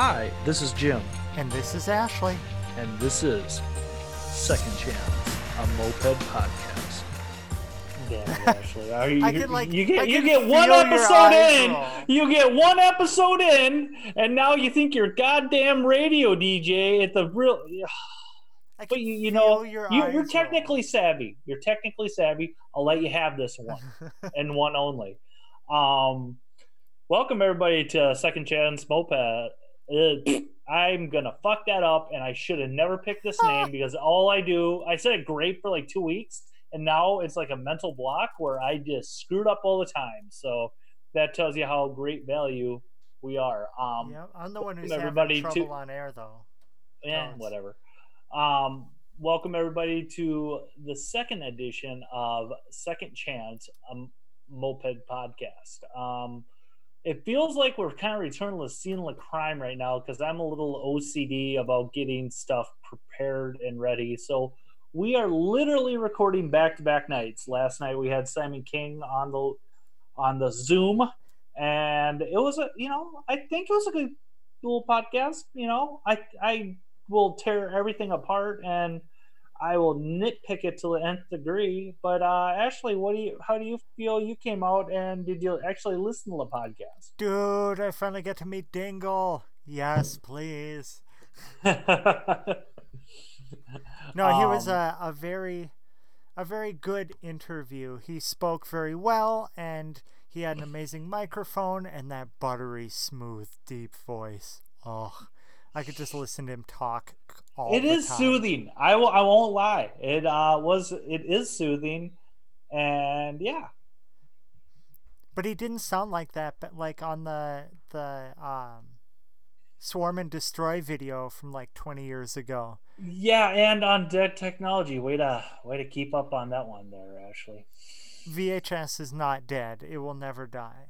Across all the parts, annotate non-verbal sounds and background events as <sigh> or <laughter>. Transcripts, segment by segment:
Hi, this is Jim, And this is Ashley. and this is Second Chance, a moped podcast. Damn Ashley. Are you, <laughs> I can, like- you I get you get one episode in. roll. You get one episode in, and now you think you're goddamn radio DJ at the real. <sighs> But you, you know, your you, eyes you're roll. technically savvy. You're technically savvy. I'll let you have this one <laughs> and one only. Um, welcome everybody to Second Chance Moped. Uh, I'm gonna fuck that up, and I should have never picked this name <laughs> because all I do, I said great for like two weeks, and now it's like a mental block where I just screwed up all the time. So that tells you how great value we are. Um, yeah, I'm the one who's welcome having everybody to- trouble on air, though. yeah, Thanks. whatever. Um, welcome everybody to the second edition of Second Chance, a moped podcast. Um, it feels like we're kind of returning to the scene of crime right now because I'm a little OCD about getting stuff prepared and ready. So we are literally recording back-to-back nights. Last night we had Simon King on the on the Zoom, and it was a you know I think it was a good little podcast. You know, I I will tear everything apart and I will nitpick it to the nth degree. But uh, Ashley, what do you? How do you feel? You came out and did you actually listen to the podcast? Dude, I finally get to meet Dingle. Yes, please. <laughs> No, he was Um, a, a very a very good interview. He spoke very well and he had an amazing microphone and that buttery smooth deep voice. Oh, I could just listen to him talk all It is time. soothing. I will. I won't lie. It uh, was. It is soothing, and yeah. But he didn't sound like that but like on the the um Swarm and Destroy video from like 20 years ago. Yeah, and on Dead Technology, way to way to keep up on that one there, Ashley. VHS is not dead. It will never die.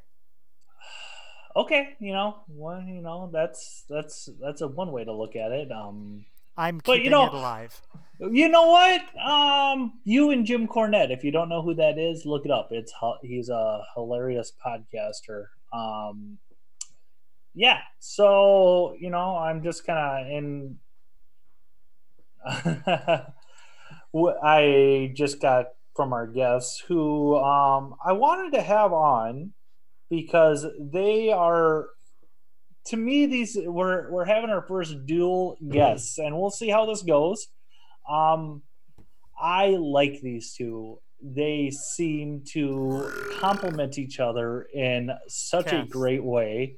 Okay, you know, well, you know, that's that's that's a one way to look at it. Um, I'm But, you keeping know- it alive. You know what? Um, you and Jim Cornette. If you don't know who that is, look it up. It's he's a hilarious podcaster. Um, yeah. So you know, I'm just kind of in. <laughs> I just got from our guests who um, I wanted to have on because they are to me these we're we're having our first dual guests and we'll see how this goes. Um i like these two. They seem to complement each other in such a great way.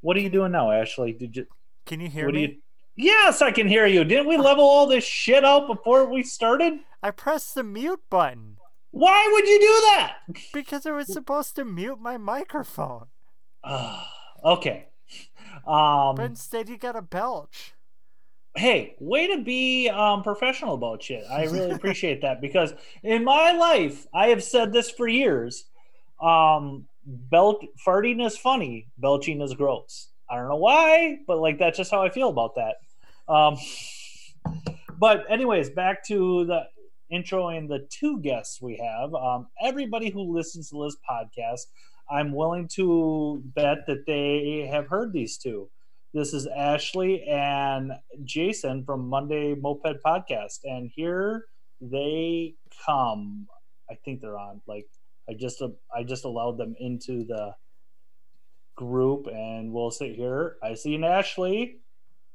What are you doing now ashley? Did you Can you hear what me? you yes i can hear you. Didn't we level all this shit out before we started? I pressed the mute button why would you do that because it was supposed to mute my microphone. <sighs> Okay um But instead you got a belch. hey, way to be um, professional about shit. I really <laughs> appreciate that because in my life, I have said this for years. Um, bel- farting is funny, belching is gross. I don't know why, but like that's just how I feel about that. Um, <laughs> but anyways, back to the intro and the two guests we have. Um, everybody who listens to this podcast, I'm willing to bet that they have heard these two. This is Ashley and Jason from Monday Moped Podcast, and here they come. I think they're on. Like I just I just allowed them into the group, and we'll sit here. I see an Ashley,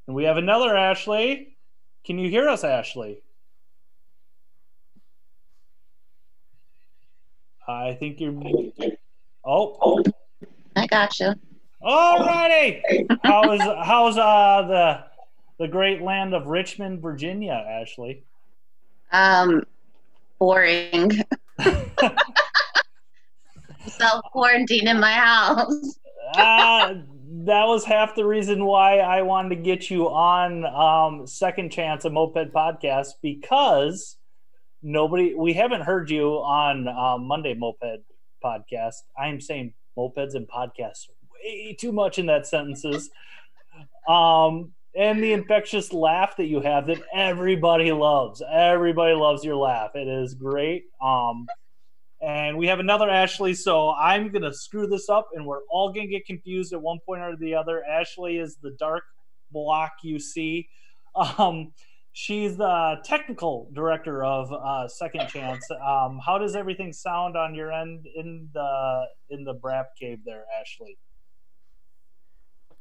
and we have another Ashley. Can you hear us, Ashley? I think you're. Oh, I got you. Alrighty. How is how's uh the the great land of Richmond, Virginia, Ashley? Um, boring. <laughs> Self quarantine in my house. <laughs> uh, that was half the reason why I wanted to get you on um, Second Chance, a moped podcast, because nobody we haven't heard you on um, Monday Moped podcast. I am saying mopeds and podcasts way too much in that sentences. <laughs> Um, and the infectious laugh that you have that everybody loves. Everybody loves your laugh. It is great. Um, and we have another Ashley. So I'm gonna screw this up, and we're all gonna get confused at one point or the other. Ashley is the dark block you see. Um, she's the technical director of uh, Second Chance. Um, how does everything sound on your end in the in the Brap Cave there, Ashley?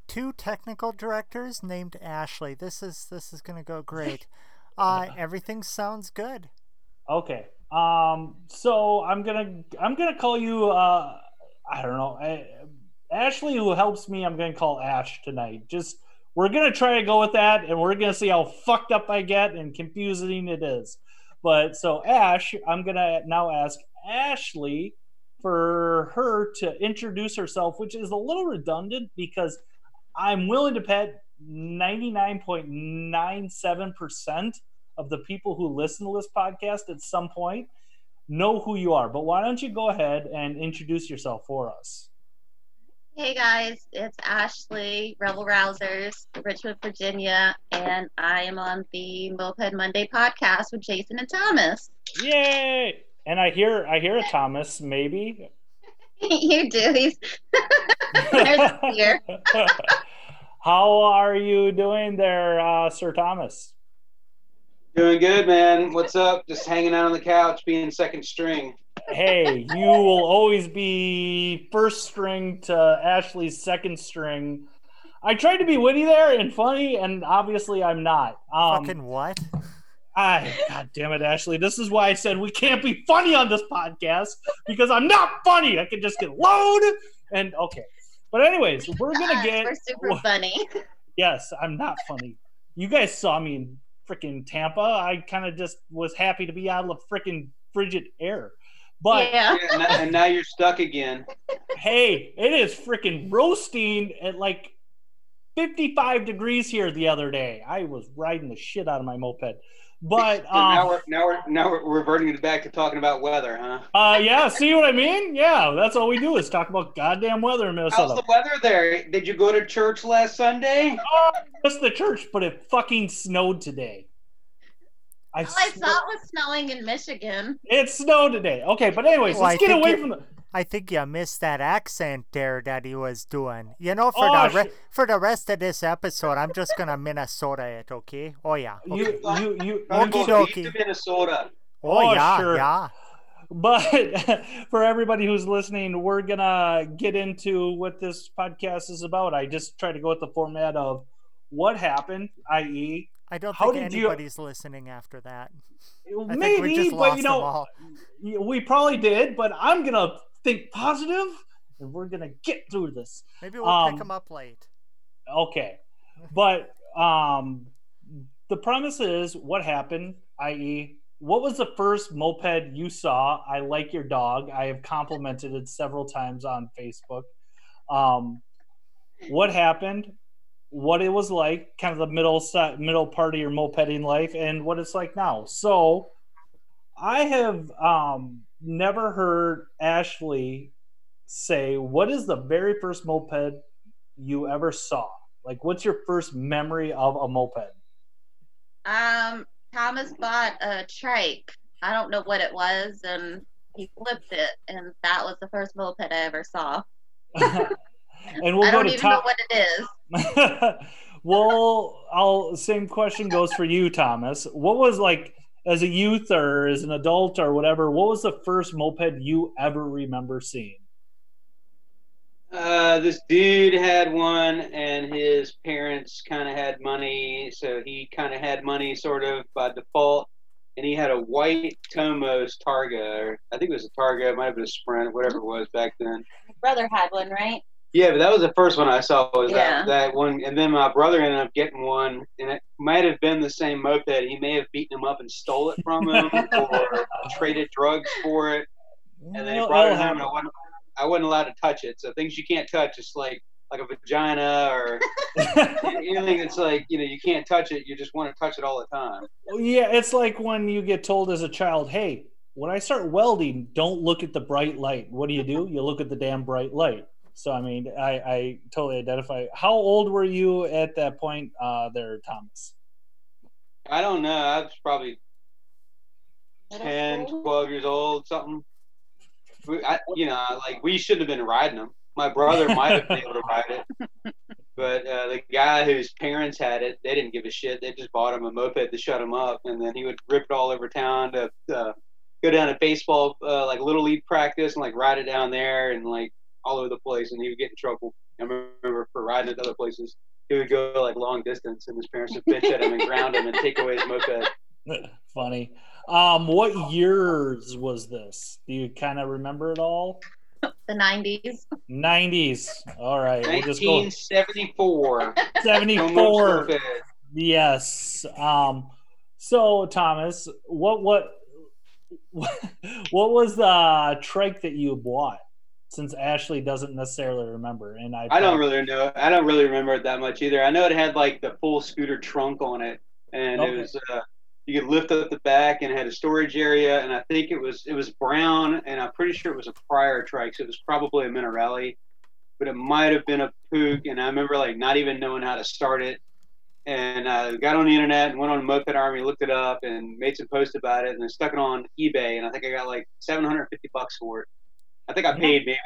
Two technical directors named Ashley. This is this is gonna go great. <laughs> Uh, everything sounds good. Okay. Um. So I'm gonna I'm gonna call you. Uh. I don't know. I, Ashley, who helps me, I'm gonna call Ash tonight. Just we're gonna try to go with that, and we're gonna see how fucked up I get and confusing it is. But so Ash, I'm gonna now ask Ashley for her to introduce herself, which is a little redundant because I'm willing to bet 99.97% of the people who listen to this podcast at some point know who you are. But why don't you go ahead and introduce yourself for us? Hey guys, it's Ashley, Rebel Rousers, Richmond, Virginia, and I am on the Moped Monday podcast with Jason and Thomas. Yay! And I hear I hear a Thomas, maybe. <laughs> you do. He's <laughs> There's here. <laughs> How are you doing there, uh, Sir Thomas? Doing good, man. What's up? Just hanging out on the couch, being second string. Hey, you will always be first string to Ashley's second string. I tried to be witty there and funny, and obviously I'm not. Um, Fucking what? I, God damn it, Ashley. This is why I said we can't be funny on this podcast because I'm not funny. I can just get loud and okay. But anyways, we're gonna get. We're super funny. <laughs> Yes, I'm not funny. You guys saw me in freaking Tampa. I kind of just was happy to be out of the freaking frigid air. But yeah. Yeah, and, now, and now you're stuck again. hey, it is freaking roasting at like 55 degrees here the other day. I was riding the shit out of my moped. But So now um, we're now we're now we're reverting it back to talking about weather, huh? uh, yeah, see what I mean? Yeah, that's all we do is talk about goddamn weather in Minnesota. How's the weather there? Did you go to church last Sunday? Oh, just the church, but it fucking snowed today. I, All I sw- saw was snowing in Michigan. it snowed today. Okay, but anyways, Well, let's I get think away you- from the. I think you missed that accent there that he was doing. You know, for Oh, the re- sh- for the rest of this episode, I'm just gonna Minnesota it, okay? Oh yeah. Okay. You, you, you, I'm Okie going dokie. to Minnesota. oh, oh, yeah, sure. yeah. But <laughs> for everybody who's listening, we're gonna get into what this podcast is about. I just try to go with the format of what happened, i.e., I don't How think did you- anybody's listening after that. I maybe, think we just but you know, we probably did. But I'm gonna think positive, and we're gonna get through this. Maybe we'll um, pick them up late. Okay, but um, the premise is what happened, i.e., what was the first moped you saw? I like your dog. I have complimented it several times on Facebook. Um, what happened? What it was like, kind of the middle set, middle part of your mopeding life, and what it's like now. So, I have um, never heard Ashley say, "What is the very first moped you ever saw? Like, what's your first memory of a moped? Um, Thomas bought a trike. I don't know what it was, and he flipped it, and that was the first moped I ever saw. <laughs> and we'll I go don't to even know what it is. <laughs> well, I'll same question goes for you, Thomas. What was like as a youth or as an adult or whatever? What was the first moped you ever remember seeing? Uh, this dude had one, and his parents kind of had money, so he kind of had money sort of by default. And he had a white Tomos Targa, or I think it was a Targa, it might have been a Sprint, whatever it was back then. My brother had one, right? Yeah, but that was the first one I saw was Yeah. that, that one, and then my brother ended up getting one, and it might have been the same moped. He may have beaten him up and stole it from him, or <laughs> traded drugs for it, and then he brought it oh, home. Oh. And I wasn't, I wasn't allowed to touch it. So things you can't touch, it's like like a vagina or <laughs> anything that's like you know you can't touch it. You just want to touch it all the time. yeah, it's like when you get told as a child, "Hey, when I start welding, don't look at the bright light." What do you do? You look at the damn bright light. So I mean, I, I totally identify. How old were you at that point, uh, there, Thomas? I don't know. I was probably Middle 10, 12 years old, something. we, I, you know, like we shouldn't have been riding them. My brother might have been able to ride it, <laughs> but uh, the guy whose parents had it, they didn't give a shit. They just bought him a moped to shut him up, and then he would rip it all over town to uh, go down to baseball, uh, like little league practice, and like ride it down there, and like all over the place, and he would get in trouble. I remember for riding at other places, he would go like long distance, and his parents would bitch at him and ground him and take away his moped. <laughs> Funny. Um, what years was this? Do you kind of remember it all? The 90s. 90s. All right. We'll just go 1974. 74. Yes. Um, so Thomas, what what <laughs> what was the trike that you bought? Since Ashley doesn't necessarily remember, and I I don't really know. I don't really remember it that much either. I know it had like the full scooter trunk on it, and Okay. it was uh, you could lift up the back and it had a storage area, and I think it was it was brown, and I'm pretty sure it was a prior trike, so it was probably a Minarelli, but it might have been a Puch, and I remember like not even knowing how to start it, and I got on the internet and went on Moped Army, looked it up, and made some posts about it, and then stuck it on eBay, and I think I got like 750 bucks for it. I think I paid maybe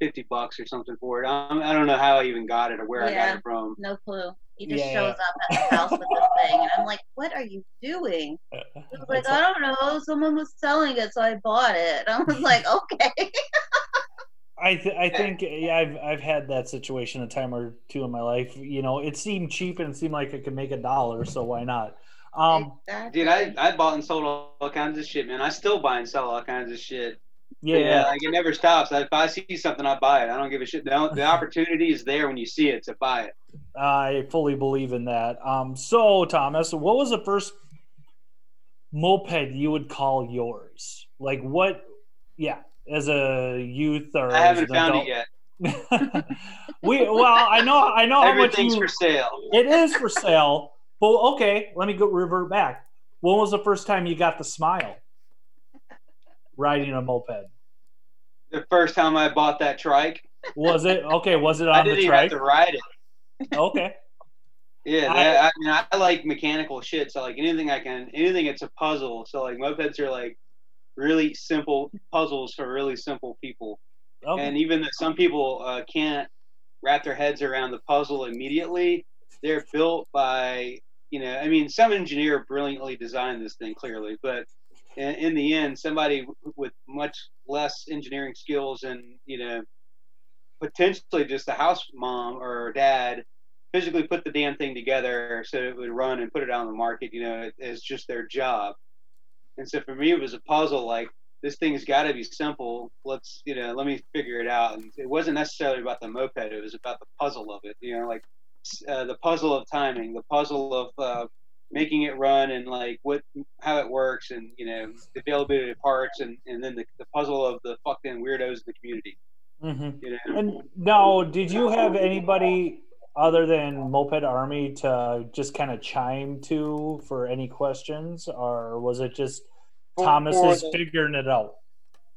50 bucks or something for it. Um, I don't know how I even got it or where I got it from. No clue. He just Yeah. shows up at the house with this thing, and I'm like, "What are you doing?" <laughs> He was like, "I don't know. Someone was selling it, so I bought it." I was <laughs> like, "Okay." <laughs> I th- I think yeah, I've I've had that situation a time or two in my life. You know, it seemed cheap and it seemed like it could make a dollar, so why not? Um, exactly. Dude, I, I bought and sold all, all kinds of shit, man. I still buy and sell all kinds of shit. Yeah, like it never stops. If I see something, I buy it. I don't give a shit. The, the opportunity is there when you see it to buy it. I fully believe in that. Um, so Thomas, what was the first moped you would call yours? Like what? Yeah, as a youth or I as haven't an found adult? it yet. <laughs> we well, I know I know how much you, for sale. it is for sale. But okay, let me go revert back. When was the first time you got the smile riding a moped? The first time I bought that trike, Was it okay? Was it <laughs> on I didn't the even have trike? to ride it. Okay. Yeah, I- that, I, mean, I like mechanical shit. So like anything I can, anything it's a puzzle. So like mopeds are like really simple puzzles for really simple people. Okay. And even though some people uh, can't wrap their heads around the puzzle immediately, they're built by, you know, I mean, some engineer brilliantly designed this thing clearly, but in, in the end, somebody with much less engineering skills and, you know, potentially just a house mom or dad physically put the damn thing together so it would run and put it out on the market, you know, it's just their job. And so for me, it was a puzzle like, this thing's got to be simple. Let's, you know, let me figure it out. And it wasn't necessarily about the moped; it was about the puzzle of it. You know, like uh, the puzzle of timing, the puzzle of uh, making it run, and like what, how it works, and you know, the availability of parts, and and then the, the puzzle of the fucking weirdos in the community. hmm You know, And now, did you have anybody other than Moped Army to just kind of chime to for any questions, or was it just For- Thomas for is the- figuring it out?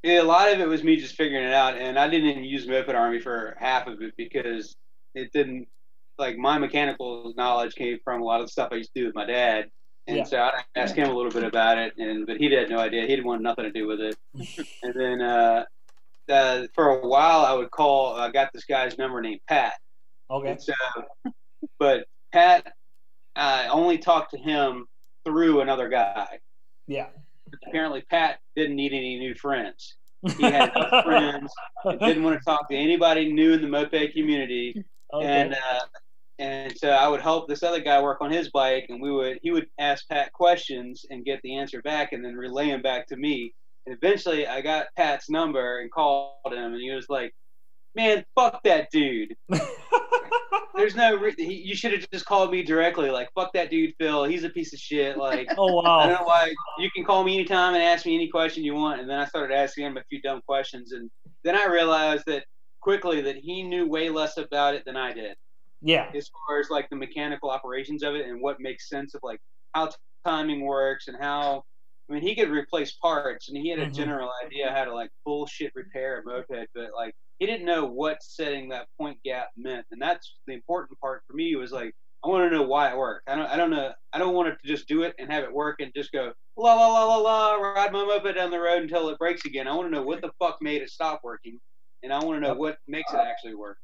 Yeah, a lot of it was me just figuring it out, and I didn't even use Moped Army for half of it because it didn't. Like my mechanical knowledge came from a lot of the stuff I used to do with my dad, and Yeah. so I asked him a little bit about it, and but he had no idea. He didn't want nothing to do with it. <laughs> and then uh, uh, for a while, I would call. I got this guy's number named Pat, Okay. and so, but Pat, I only talked to him through another guy. Yeah. Apparently, Pat didn't need any new friends. <laughs> He had no friends and didn't want to talk to anybody new in the moped community. Okay. And uh, and so I would help this other guy work on his bike, and we would he would ask Pat questions and get the answer back, and then relay him back to me. And eventually, I got Pat's number and called him, and he was like, "Man, fuck that dude. <laughs> There's no. Re- he, you should have just called me directly. Like, fuck that dude, Phil. He's a piece of shit. Like." <laughs> oh wow. I don't know why. You can call me anytime and ask me any question you want. And then I started asking him a few dumb questions, and then I realized that quickly that he knew way less about it than I did, Yeah. as far as like the mechanical operations of it and what makes sense of like how timing works and how. I mean, he could replace parts, and he had a Mhm. general idea how to like bullshit repair a moped, but like he didn't know what setting that point gap meant, and that's the important part for me. Was like I want to know why it worked. I don't. I don't know. I don't want to just do it and have it work and just go la la la la la ride my moped down the road until it breaks again. I want to know what the fuck made it stop working, and I want to know what makes it actually work.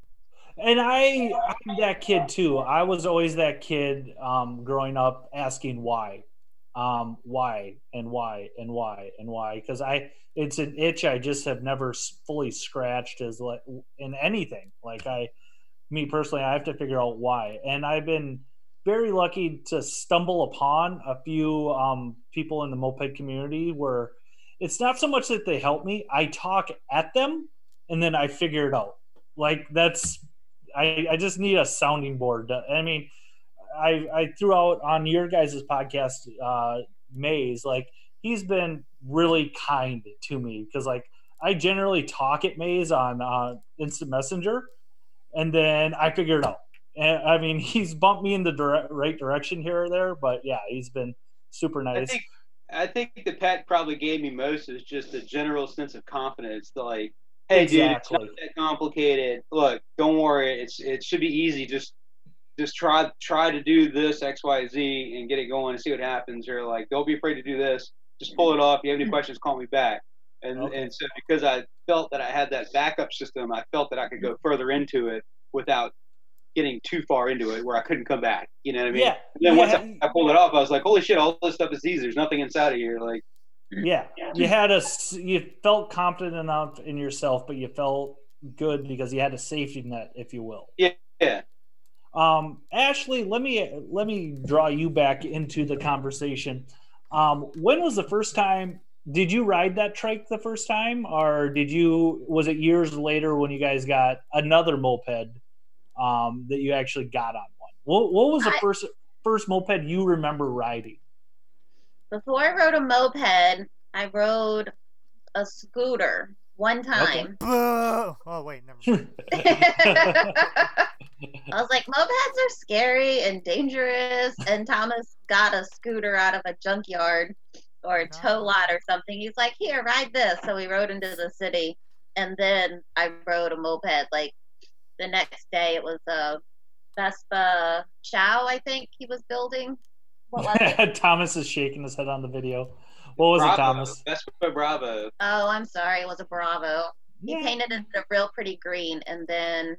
And I, I'm that kid too. I was always that kid um, growing up, asking why, um, why, and why, and why, and why, because I, it's an itch I just have never fully scratched as like in anything. Like I, me personally, I have to figure out why, and I've been very lucky to stumble upon a few um, people in the moped community where it's not so much that they help me; I talk at them, and then I figure it out. Like that's I, I just need a sounding board. I mean, I, I threw out on your guys' podcast, uh, Maze, like he's been really kind to me because like I generally talk at Maze on uh, Instant Messenger, and then I figure it out. And I mean, <laughs> he's bumped me in the dire- right direction here or there, but yeah, he's been super nice. I think I think the Pat probably gave me most is just a general sense of confidence. Like, hey, dude, it's not that complicated. Look, don't worry. It's it should be easy. Just just try try to do this X Y Z and get it going and see what happens. Or like, don't be afraid to do this. Just pull it off. If you have any hmm. questions, call me back. And Okay. and so because I felt that I had that backup system, I felt that I could go further into it without getting too far into it where I couldn't come back. You know what I mean? yeah, And then once I, I pulled it off, I was like, "Holy shit! All this stuff is easy. There's nothing inside of here." Like, yeah. You had a you felt confident enough in yourself, but you felt good because you had a safety net, if you will. yeah, Um, Ashley, let me let me draw you back into the conversation. Um, when was the first time? Did you ride that trike the first time, or did you? Was it years later when you guys got another moped um, that you actually got on one? What, what was the I- first first moped you remember riding? Before I rode a moped, I rode a scooter one time. <laughs> Boo! Oh wait, never mind. <laughs> I was like, mopeds are scary and dangerous. And Thomas got a scooter out of a junkyard or a tow lot or something. He's like, here, ride this. So we rode into the city. And then I rode a moped. Like the next day, it was a Vespa Ciao, I think he was building. What <laughs> was? Thomas is shaking his head on the video. What was Bravo. it, Thomas? Vespa Bravo. Oh, I'm sorry. It was a Bravo. He Yeah. painted it a real pretty green. And then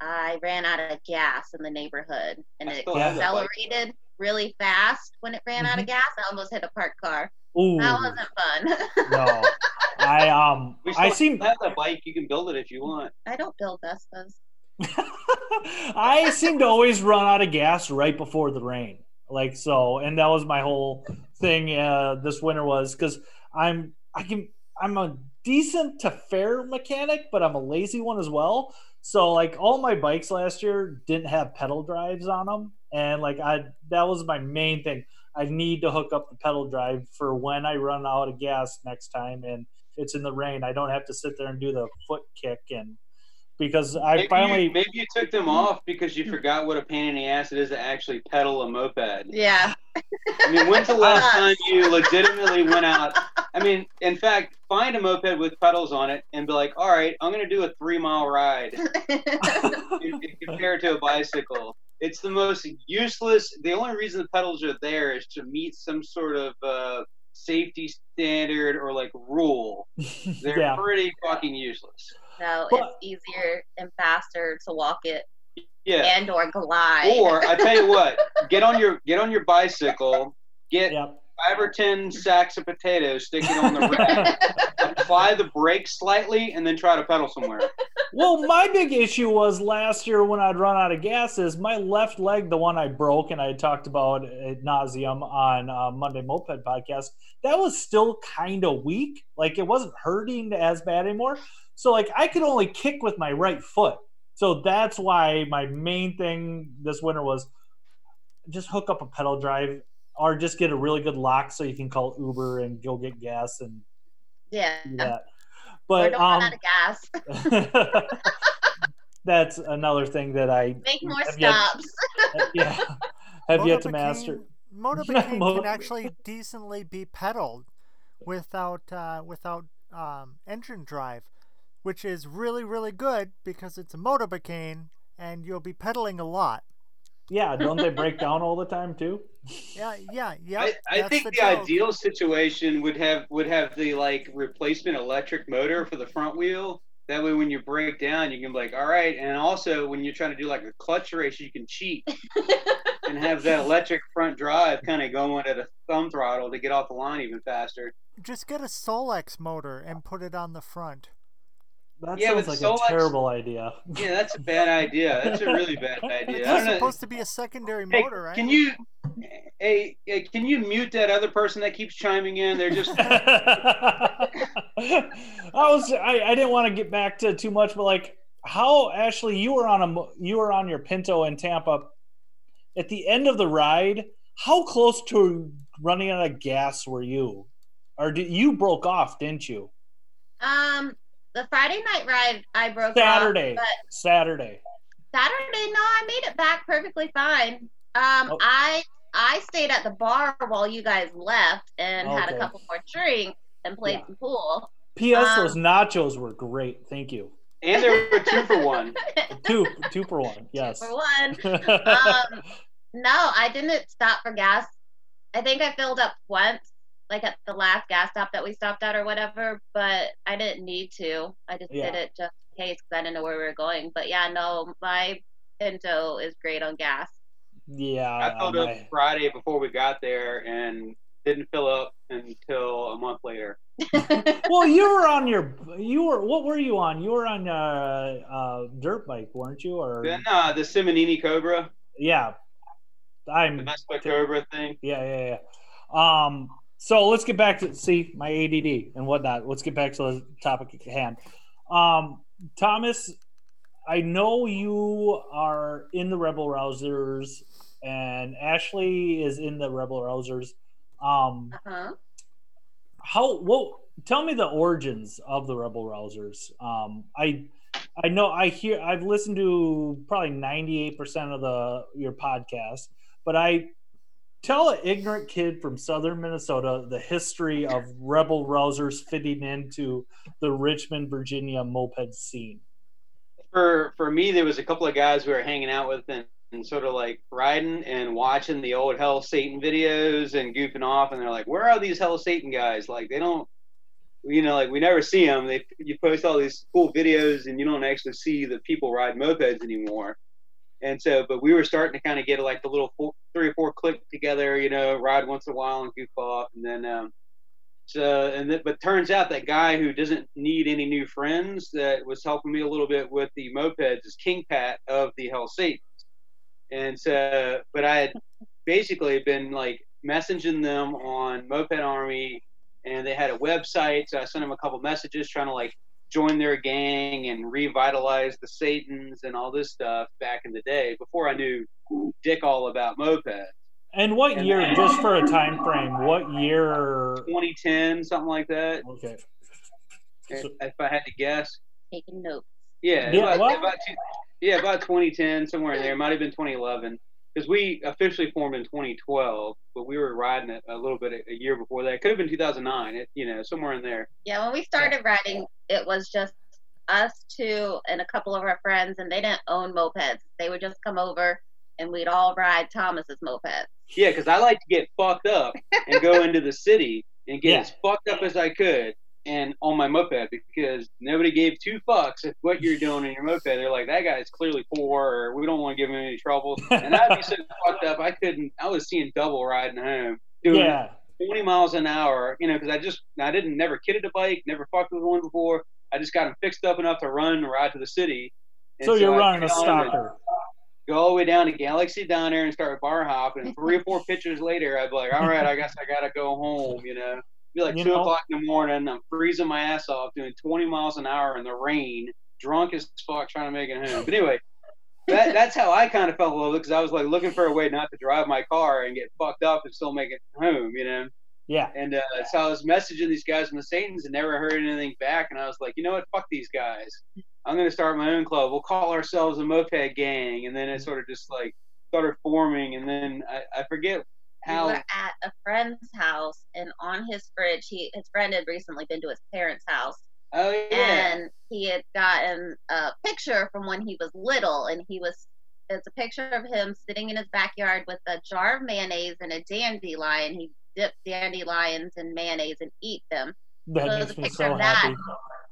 I ran out of gas in the neighborhood. And I it still have that bike. accelerated really fast when it ran out of gas. I almost hit a parked car. Ooh, That wasn't fun. no. <laughs> I um I seem have that bike. You can build it if you want. I don't build Vespas. <laughs> I seem to always run out of gas right before the rain. Like so, and that was my whole thing uh, this winter was because I'm I can I'm a decent to fair mechanic, but I'm a lazy one as well. So like all my bikes last year didn't have pedal drives on them, and like I that was my main thing. I need to hook up the pedal drive for when I run out of gas next time, and it's in the rain. I don't have to sit there and do the foot kick and because I maybe, finally you, maybe you took them off because you forgot what a pain in the ass it is to actually pedal a moped. Yeah. I mean, when's the <laughs> last time you legitimately went out? I mean, in fact, find a moped with pedals on it and be like, all right, I'm going to do a three mile ride <laughs> in- in- compared to a bicycle. It's the most useless. The only reason the pedals are there is to meet some sort of uh, safety standard or like rule. <laughs> They're yeah. pretty fucking useless. No, But- it's easier and faster to walk it Yeah. and or glide. Or I tell you what, <laughs> get on your get on your bicycle, get Yep. Five or ten sacks of potatoes, stick it on the rack, <laughs> apply the brakes slightly, and then try to pedal somewhere. well, my big issue was last year when I'd run out of gas is my left leg, the one I broke and I had talked about at nauseum on uh, Monday Moped podcast, that was still kind of weak. Like it wasn't hurting as bad anymore. So like I could only kick with my right foot. So that's why my main thing this winter was just hook up a pedal drive or just get a really good lock so you can call Uber and go get gas and yeah. do that. Or But don't um, run out of gas. <laughs> that's another thing that I Make more have yet- stops. <laughs> yeah have yet to master. Motorbike <laughs> Mo- can actually decently be pedaled without uh, without um, engine drive, which is really really good because it's a motorbike and you'll be pedaling a lot. Yeah, don't they break down all the time too? Yeah, yeah, yeah. I, I think the, joke. ideal situation would have would have the like replacement electric motor for the front wheel. That way, when you break down, you can be like, all right. And also, when you're trying to do like a clutch race, you can cheat <laughs> and have that electric front drive kind of going at a thumb throttle to get off the line even faster. Just get a Solex motor and put it on the front. That Yeah, sounds but like Solex- a terrible idea. Yeah, that's a bad idea. That's a really bad <laughs> idea. I It's supposed to be a secondary Hey, motor, right? can you, hey, hey, can you mute that other person that keeps chiming in? They're just <laughs> <laughs> I was I, I didn't want to get back to too much, but like how Ashley, you were on a you were on your Pinto in Tampa. At the end of the ride, how close to running out of gas were you? Or did, you broke off, didn't you? Um, the Friday night ride, I broke Saturday. off, but Saturday. Saturday, no, I made it back perfectly fine. Um, Oh. I I stayed at the bar while you guys left and had a couple more drinks and played Yeah. some pool. P.S. Um, those nachos were great. Thank you. and there were two for one. <laughs> Two two for one. Yes. For one, <laughs> um, no, I didn't stop for gas. I think I filled up once, like at the last gas stop that we stopped at or whatever, but I didn't need to. I just Yeah. did it just in case because I didn't know where we were going. But yeah, no, my Pinto is great on gas. yeah. I filled up my- Friday before we got there and didn't fill up until a month later. <laughs> well, you were on your you were what were you on? You were on uh, uh dirt bike, weren't you? Or Then uh, the Simonini Cobra, yeah, I'm the Vespa Cobra thing. yeah yeah yeah. Um, so let's get back to see my ADD and whatnot. Let's get back to the topic at hand. Um, Thomas, I know you are in the Rebel Rousers, and Ashley is in the Rebel Rousers. Um, Uh-huh. how Well, tell me the origins of the rebel rousers um i i know i hear i've listened to probably 98% of the your podcast but i tell an ignorant kid from southern minnesota the history of rebel rousers fitting into the richmond virginia moped scene For for me, there was a couple of guys we were hanging out with and, and sort of like riding and watching the old Hell Satan videos and goofing off, and they're like, "Where are these Hell Satan guys? Like they don't." You know, like we never see them. They you post all these cool videos, and you don't actually see the people ride mopeds anymore. And so, but we were starting to kind of get like the little four, three or four click together, you know, ride once in a while and goof off, and then um, so and th- but turns out that guy who doesn't need any new friends that was helping me a little bit with the mopeds is King Pat of the Hell Satans. And so, but I had basically been like messaging them on Moped Army, and they had a website. So I sent them a couple messages trying to like join their gang and revitalize the Satans and all this stuff back in the day before I knew dick all about mopeds. and what And- year just for a time frame what year 2010, something like that. okay If if I had to guess. Taking notes. Yeah, Yeah, about, about two, yeah, about 2010, somewhere in there. It might have been 2011 because we officially formed in 2012, but we were riding it a little bit a, a year before that. It could have been 2009. It, you know, somewhere in there. Yeah, when we started riding, it was just us two and a couple of our friends, and they didn't own mopeds. They would just come over, and we'd all ride Thomas's moped. Yeah, because I like to get fucked up and go <laughs> into the city and get Yeah. as fucked up as I could. And on my moped because nobody gave two fucks at what you're doing in your moped. They're like, that guy's clearly poor, or we don't want to give him any trouble. And I'd be so <laughs> fucked up, I couldn't. I was seeing double riding home, doing yeah 20 miles an hour, you know, because I just, I didn't never kidded a bike, never fucked with one before. I just got them fixed up enough to run and ride to the city. And so you're I'd running a stalker Go all the way down to Galaxy down there and start bar hopping. And three or four <laughs> pictures later, I'd be like, all right, I guess I got to go home, you know. Be like You 2 know- o'clock in the morning. I'm freezing my ass off doing 20 miles an hour in the rain, drunk as fuck trying to make it home. But anyway, that, that's how I kind of felt a little bit because I was like looking for a way not to drive my car and get fucked up and still make it home, you know. yeah And uh, so I was messaging these guys from the Satans and never heard anything back. And I was like, you know what? Fuck these guys. I'm going to start my own club. We'll call ourselves a moped gang. And then it sort of just like started forming. And then I, I forget We were at a friend's house, and on his fridge, he his friend had recently been to his parents' house, Oh, yeah. and he had gotten a picture from when he was little, and he was it's a picture of him sitting in his backyard with a jar of mayonnaise and a dandelion. He dipped dandelions in mayonnaise and eat them. That So makes the me picture so of that. happy.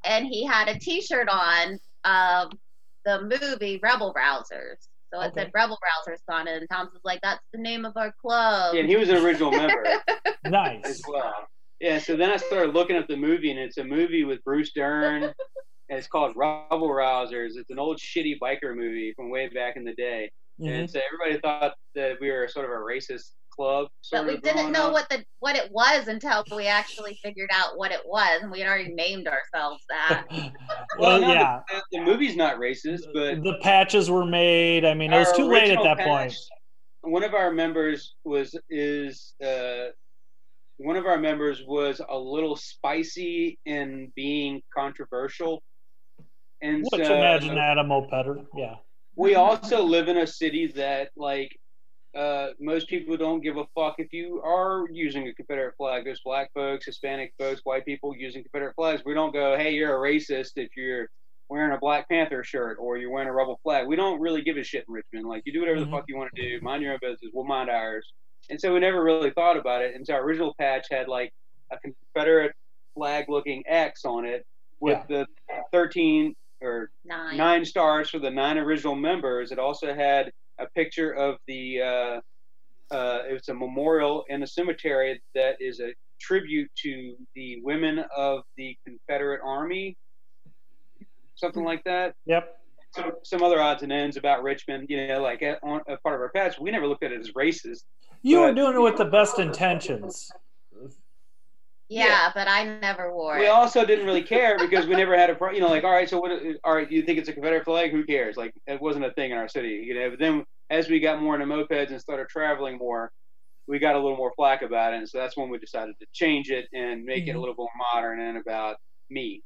And he had a T-shirt on of the movie Rebel Rousers. So it Okay. said Rebel Rousers on it, and Tom's was like, "That's the name of our club." Yeah, and he was an original member <laughs> nice. as Nice. well. Yeah, so then I started looking at the movie, and it's a movie with Bruce Dern, <laughs> and it's called Rebel Rousers. It's an old shitty biker movie from way back in the day, Mhm. and so everybody thought that we were sort of a racist club. But we didn't know up. what the what it was until we actually figured out what it was, and we had already named ourselves that. <laughs> well, Well, yeah. the, the movie's not racist, but the patches were made. I mean, it was too late at that patch, point. One of our members was is uh, one of our members was a little spicy in being controversial, and Which so imagine that a mopeder. Yeah. we also live in a city that like uh, most people don't give a fuck if you are using a Confederate flag. There's black folks, Hispanic folks, white people using Confederate flags. We don't go, hey, you're a racist if you're wearing a Black Panther shirt or you're wearing a rebel flag. We don't really give a shit in Richmond. Like you do whatever Mhm. the fuck you want to do. Mind your own business. We'll mind ours. And so we never really thought about it. And so our original patch had like a Confederate flag looking X on it with the 13 or Nine. nine stars for the nine original members. It also had a picture of the. Uh, uh, it's a memorial in a cemetery that is a tribute to the women of the Confederate Army, something like that. Yep. Some, some other odds and ends about Richmond, you know, like a, on a part of our past. We never looked at it as racist. You were doing it with the best intentions. Yeah, yeah. but I never wore We it. also didn't really care <laughs> because we never had a, pro- you know, like, all right, so what, all right, you think it's a Confederate flag? Who cares? Like, it wasn't a thing in our city, you know. But then as we got more into mopeds and started traveling more, we got a little more flack about it. And so that's when we decided to change it and make it a Mhm. little more modern and about me.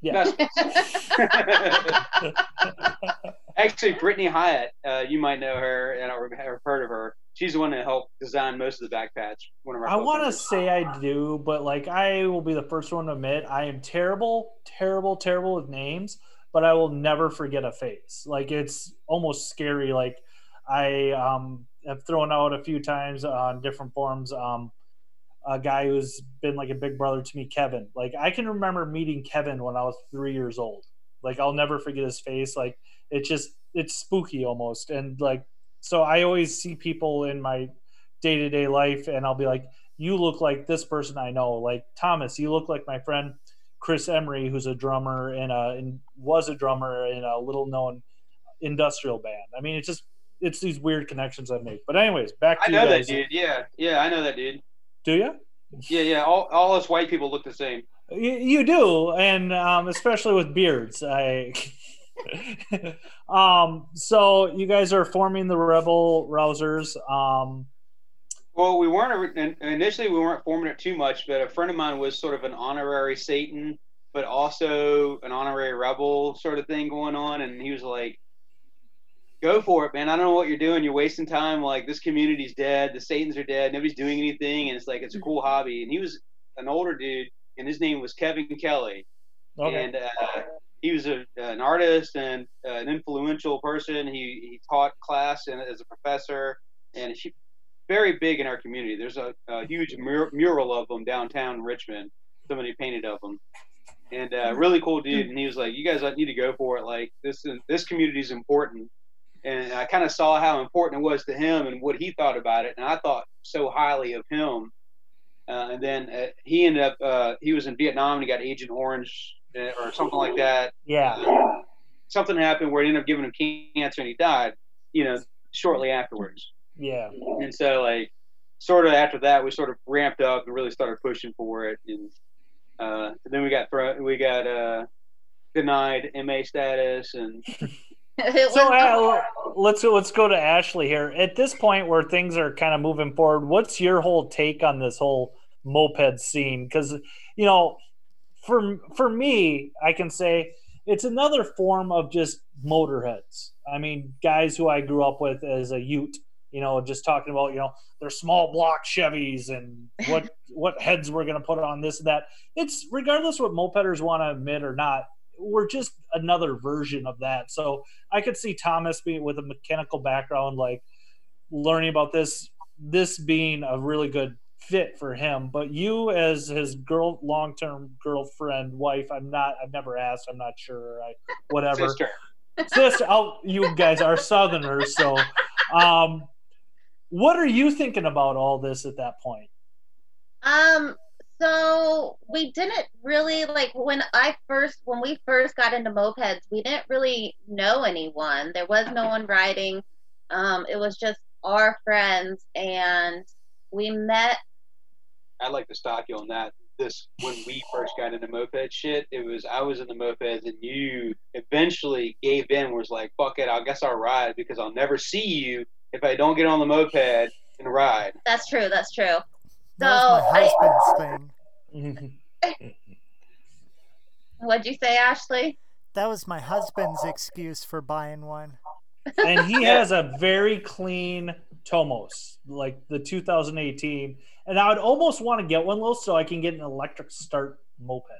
Yeah. <laughs> <laughs> Actually, Brittany Hyatt, uh, you might know her and or have heard of her. She's the one that helped design most of the back patch. One of our I want to say I do, but like I will be the first one to admit I am terrible, terrible, terrible with names, but I will never forget a face. Like it's almost scary. Like I um, have thrown out a few times on different forums. Um, a guy who's been like a big brother to me, Kevin. Like I can remember meeting Kevin when I was three years old. Like I'll never forget his face. Like it's just it's spooky almost, and like so I always see people in my day to day life, and I'll be like, "You look like this person I know." Like Thomas, you look like my friend Chris Emery, who's a drummer in a and was a drummer in a little known industrial band. I mean, it's just it's these weird connections I make. But anyways, back to I know you that dude. Yeah, yeah, I know that dude. Do you? Yeah, yeah. All, all us white people look the same. You, you do, and um, especially with beards. I. <laughs> <laughs> um. So you guys are forming the Rebel Rousers. Um. Well, we weren't initially. We weren't forming it too much, but a friend of mine was sort of an honorary Satan, but also an honorary rebel sort of thing going on, and he was like, "Go for it, man! I don't know what you're doing. You're wasting time. Like this community's dead. The Satans are dead. Nobody's doing anything, and it's like it's a cool hobby." And he was an older dude, and his name was Kevin Kelly. Okay. and uh, he was a, an artist and uh, an influential person. He, he taught class and as a professor, and he very big in our community. There's a, a huge mur- mural of him downtown Richmond. Somebody painted of him, and uh, really cool dude. And he was like, "You guys need to go for it. Like this is this community is important." And I kind of saw how important it was to him and what he thought about it, and I thought so highly of him. Uh, and then uh, he ended up uh, he was in Vietnam and he got Agent Orange or something like that. yeah. Something happened where it ended up giving him cancer and he died. You know, shortly afterwards. Yeah. And so like, sort of after that, we sort of ramped up and really started pushing for it. And uh, then we got thrown, we got uh, denied MA status and <laughs> So uh, let's let's go to Ashley here. At this point, where things are kind of moving forward, what's your whole take on this whole moped scene? Because you know, for for me, I can say it's another form of just motorheads. I mean, guys who I grew up with as a Ute. You know, just talking about you know their small block Chevys and <laughs> what what heads we're going to put on this and that. It's regardless what mopeders want to admit or not. we're just another version of that. So I could see Thomas being with a mechanical background, like learning about this, this being a really good fit for him. But you, as his girl, long term girlfriend, wife, I'm not. I've never asked. I'm not sure. I whatever. Sister. Sister, oh, you guys are Southerners, so um, what are you thinking about all this at that point? Um, so we didn't really like when I first when we first got into mopeds, we didn't really know anyone. There was no one riding. Um, it was just our friends, and we met. I'd like to stock you on that. This when we first got into moped shit, it was I was in the mopeds and you eventually gave in. Was like, fuck it, I guess I'll ride because I'll never see you if I don't get on the moped and ride. That's true. That's true. That was my I- thing. <laughs> What'd you say, Ashley? That was my husband's excuse for buying one. and he has a very clean Tomos, like the 2018. And I would almost want to get one, little, so I can get an electric start moped.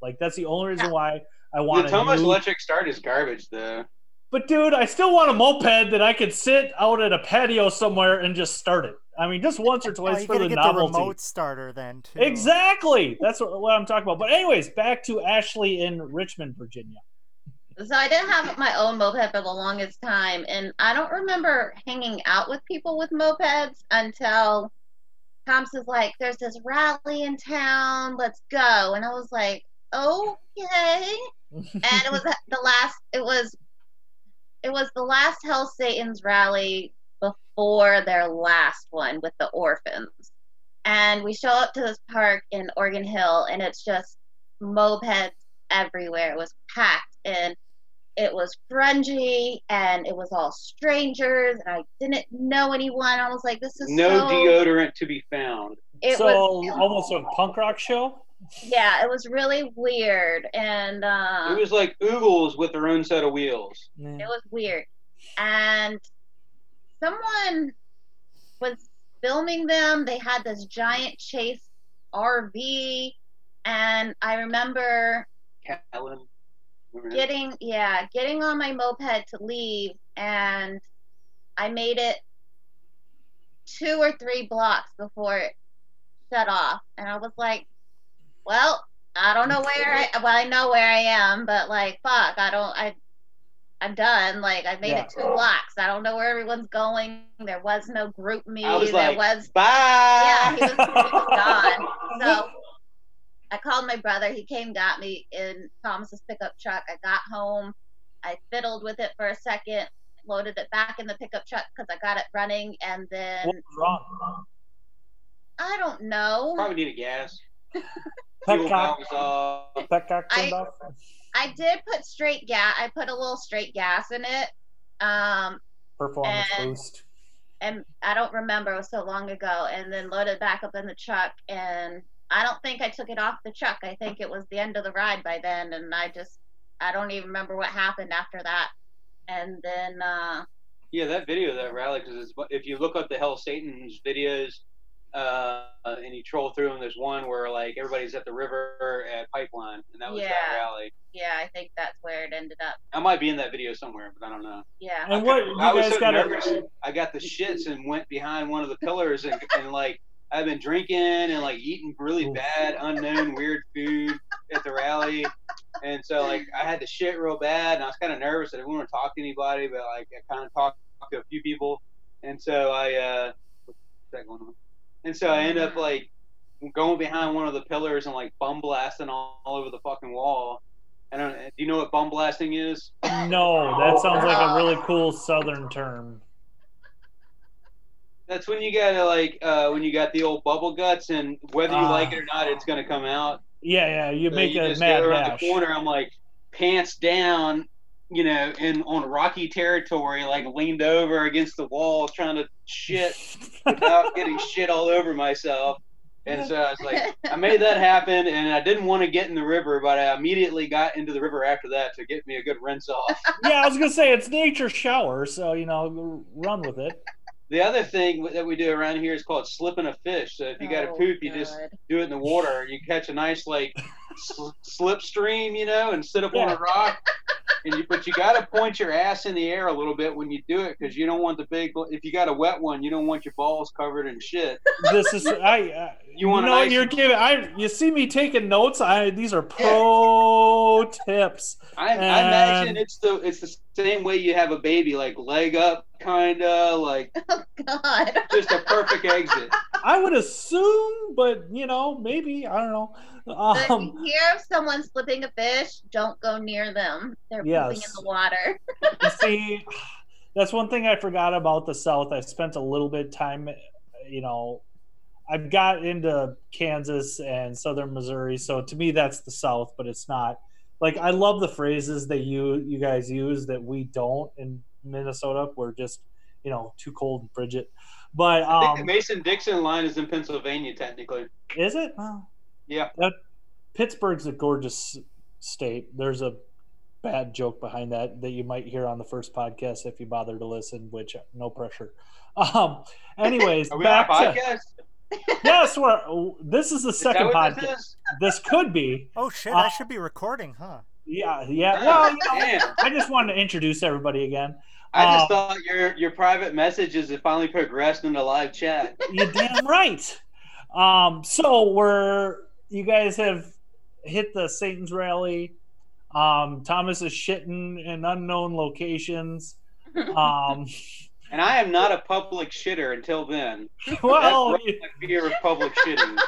Like that's the only reason why I want The to. Tomos electric start is garbage though. But dude, I still want a moped that I could sit out at a patio somewhere and just start it. I mean, just once or <laughs> twice you for the get novelty. the remote starter then too. Exactly. That's what, what I'm talking about. But anyways, back to Ashley in Richmond, Virginia. So I didn't have my own moped for the longest time, and I don't remember hanging out with people with mopeds until Tom's was like, "There's this rally in town, let's go," and I was like, "Okay." And it was <laughs> the last. It was. It was the last Hell Satan's rally before their last one with the orphans, and we show up to this park in Oregon Hill, and it's just mopeds everywhere. It was packed and it was grungy and it was all strangers and I didn't know anyone. I was like, this is No so deodorant to be found. it so was almost a punk rock show. yeah, it was really weird and uh It was like Oogles with their own set of wheels. Yeah. it was weird. And someone was filming them. They had this giant chase RV and I remember Callan. Getting yeah getting on my moped to leave and i made it two or three blocks before it shut off and i was like well i don't know where i <laughs> well i know where i am but like fuck i don't i i'm done like i made Yeah. it two blocks i don't know where everyone's going there was no GroupMe was there like, was Bye. yeah, he was, he was gone. <laughs> So I called my brother. He came, got me in Thomas's pickup truck. I got home. I fiddled with it for a second, loaded it back in the pickup truck because I got it running, and then What was wrong? I don't know. Probably need a gas. <laughs> Pet Fuel cock, valves off. petcock turned I- off. I did put straight gas. I put a little straight gas in it. Um, Performance and- boost. and I don't remember. It was so long ago. And then loaded back up in the truck, and I don't think I took it off the truck. I think it was the end of the ride by then, and I just I don't even remember what happened after that. And then uh, Yeah, that video that rally, because if you look up the Hell Satan's videos uh, and you troll through them, there's one where like everybody's at the river at Pipeline, and that was that rally. yeah, I think that's where it ended up. I might be in that video somewhere, but I don't know. Yeah. And what you I was guys so got nervous. I got the shits and went behind one of the pillars and, and like I've been drinking and like eating really bad, unknown, weird food at the rally, and so like I had to shit real bad, and I was kind of nervous. I didn't want to talk to anybody, but like I kind of talked to a few people, and so I uh, what's that going on? And so I end up like going behind one of the pillars and like bum blasting all, all over the fucking wall. I don't. Do you know what bum blasting is? No, that sounds like a really cool Southern term. That's when you gotta like uh, when you got the old bubble guts, and whether you Ah. like it or not, it's gonna come out. Yeah, yeah. You So make you a just mad go around dash. the corner. I'm like pants down, you know, in on rocky territory, like leaned over against the wall, trying to shit without <laughs> getting shit all over myself. And so I was like, I made that <laughs> happen, and I didn't want to get in the river, but I immediately got into the river after that to get me a good rinse off. <laughs> yeah, I was gonna say it's nature shower, so you know, run with it. The other thing that we do around here is called slipping a fish. So if you got to Oh, poop, you just do it in the water. You catch a nice like sl- slipstream, you know, and sit up on a rock. <laughs> And you, but you got to point your ass in the air a little bit when you do it because you don't want the big. If you got a wet one, you don't want your balls covered in shit. this is I. Uh, you want a know, nice- you're giving. I. You see me taking notes. I. These are pro tips. I, I imagine it's the it's the same way you have a baby, like leg up, kinda like <laughs> Oh God. just a perfect exit. <laughs> I would assume, but you know, maybe I don't know. But if Um, you hear of someone slipping a fish, don't go near them. They're pooping in the water. <laughs> you see, that's one thing I forgot about the South. I spent a little bit of time, you know, I've got into Kansas and Southern Missouri, so to me that's the South, but it's not. Like I love the phrases that you you guys use that we don't in Minnesota. We're just you know too cold and frigid. But I think the um, Mason Dixon line is in Pennsylvania, technically. is it? Oh. Yeah. That Pittsburgh's a gorgeous state. There's a bad joke behind that that you might hear on the first podcast if you bother to listen. Which no pressure. <laughs> Um. Anyways, Are we on a back to <laughs> yes. We're this is the second what podcast. this? This could be. Oh shit! Uh, I should be recording, huh? Yeah. Yeah. Well, you know, I just wanted to introduce everybody again. I just Um, thought your your private messages had finally progressed into live chat. <laughs> you damn right. Um, so we're you guys have hit the Satan's rally. Um, Thomas is shitting in unknown locations. Um, And I am not a public shitter until then. <laughs> well, my fear of public shitting.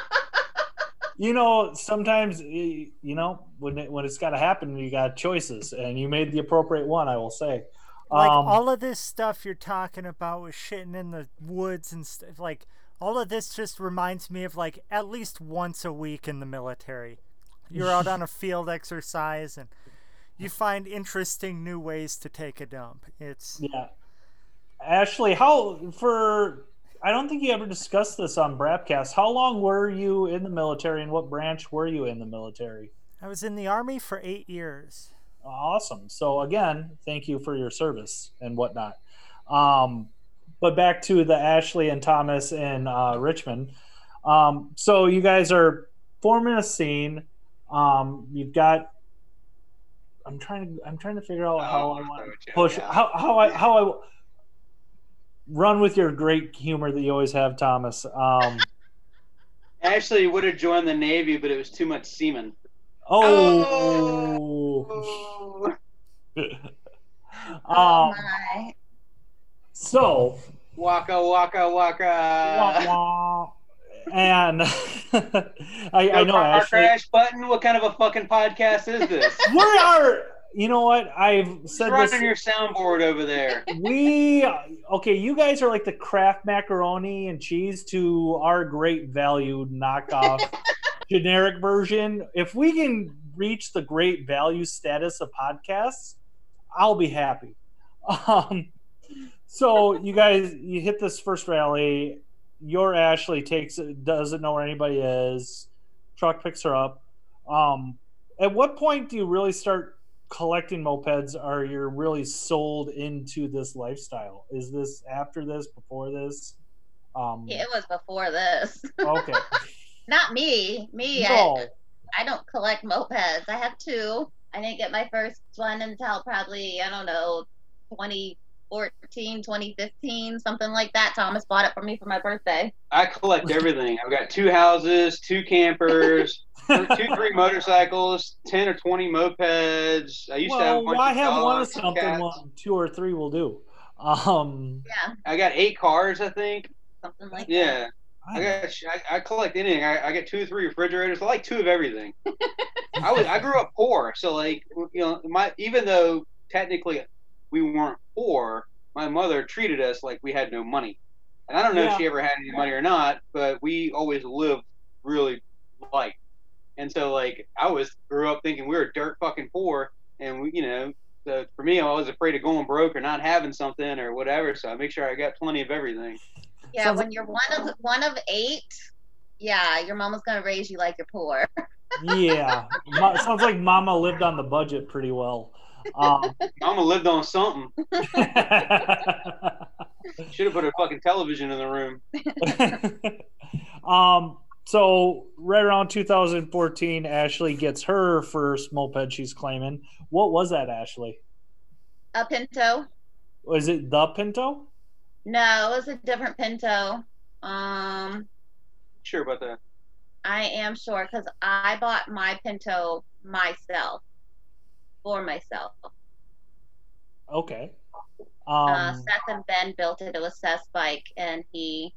<laughs> you know, sometimes you know when it, when it's got to happen, you got choices, and you made the appropriate one. I will say. Like Um, all of this stuff you're talking about with shitting in the woods and stuff. Like all of this just reminds me of like at least once a week in the military. You're out on a <laughs> field exercise and you find interesting new ways to take a dump. It's Yeah. Ashley, how for I don't think you ever discussed this on Brapcast. How long were you in the military and what branch were you in the military? I was in the army for eight years. Awesome. So again, thank you for your service and whatnot. Um, but back to the Ashley and Thomas in uh, Richmond. Um, so you guys are forming a scene. Um, you've got. I'm trying to. I'm trying to figure out how I want to push. How how I how I run with your great humor that you always have, Thomas. Um, Ashley would have joined the Navy, but it was too much semen. Oh. oh um, my. so Waka waka waka. Wah, wah. and <laughs> I, I know car Ashley. crash button. What kind of a fucking podcast is this? <laughs> We are. You know what? I've Just said running this. your soundboard over there. <laughs> We okay. You guys are like the Kraft macaroni and cheese to our great value knockoff generic version. If we can reach the great value status of podcasts, I'll be happy. <laughs> Um, so you guys, you hit this first rally. Your Ashley takes doesn't know where anybody is. Truck picks her up. Um, at what point do you really start collecting mopeds? Are you really sold into this lifestyle? Is this after this, before this? Um, It was before this. <laughs> okay. Not me. Me, I, No. I don't collect mopeds. I have two. I didn't get my first one until probably, I don't know, 2014, 2015, something like that. Thomas bought it for me for my birthday. I collect everything. I've got two houses, two campers, <laughs> two, three motorcycles, ten or twenty mopeds. I used to have a Well, bunch why of have one of something? One, two or three will do. Um, Yeah, I got eight cars, I think. something like that. Yeah, I I got. I, I collect anything. I, I get two or three refrigerators. I like two of everything. I was. I grew up poor, so like you know, my even though technically we weren't poor, my mother treated us like we had no money. And I don't know Yeah. if she ever had any money or not, but we always lived really light. And so like I was grew up thinking we were dirt fucking poor, and we you know. So for me, I was afraid of going broke or not having something or whatever. So I make sure I got plenty of everything. Yeah, Sounds when you're one of one of eight, yeah, your mama's gonna raise you like you're poor. yeah. <laughs> Mo- sounds like Mama lived on the budget pretty well. Um, <laughs> Mama lived on something. <laughs> Should have put a fucking television in the room. um, so right around 2014, Ashley gets her first moped. She's claiming. What was that, Ashley? A Pinto. Was it the Pinto? No, it was a different Pinto. Um, Sure about that. I am sure because I bought my Pinto myself for myself. Okay. uh, Um, Seth and Ben built it. It was Seth's bike, and he.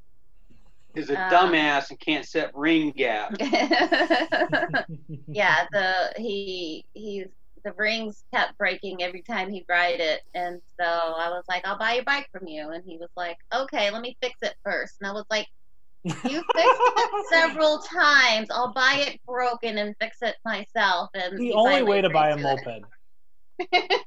Is a Uh, dumbass and can't set ring <laughs> gap. <laughs> yeah, the he he the rings kept breaking every time he'd ride it, and so I was like, "I'll buy your bike from you," and he was like, "Okay, let me fix it first. and I was like. You <laughs> fixed it several times. I'll buy it broken and fix it myself. And the only way to buy a agreed to it. moped.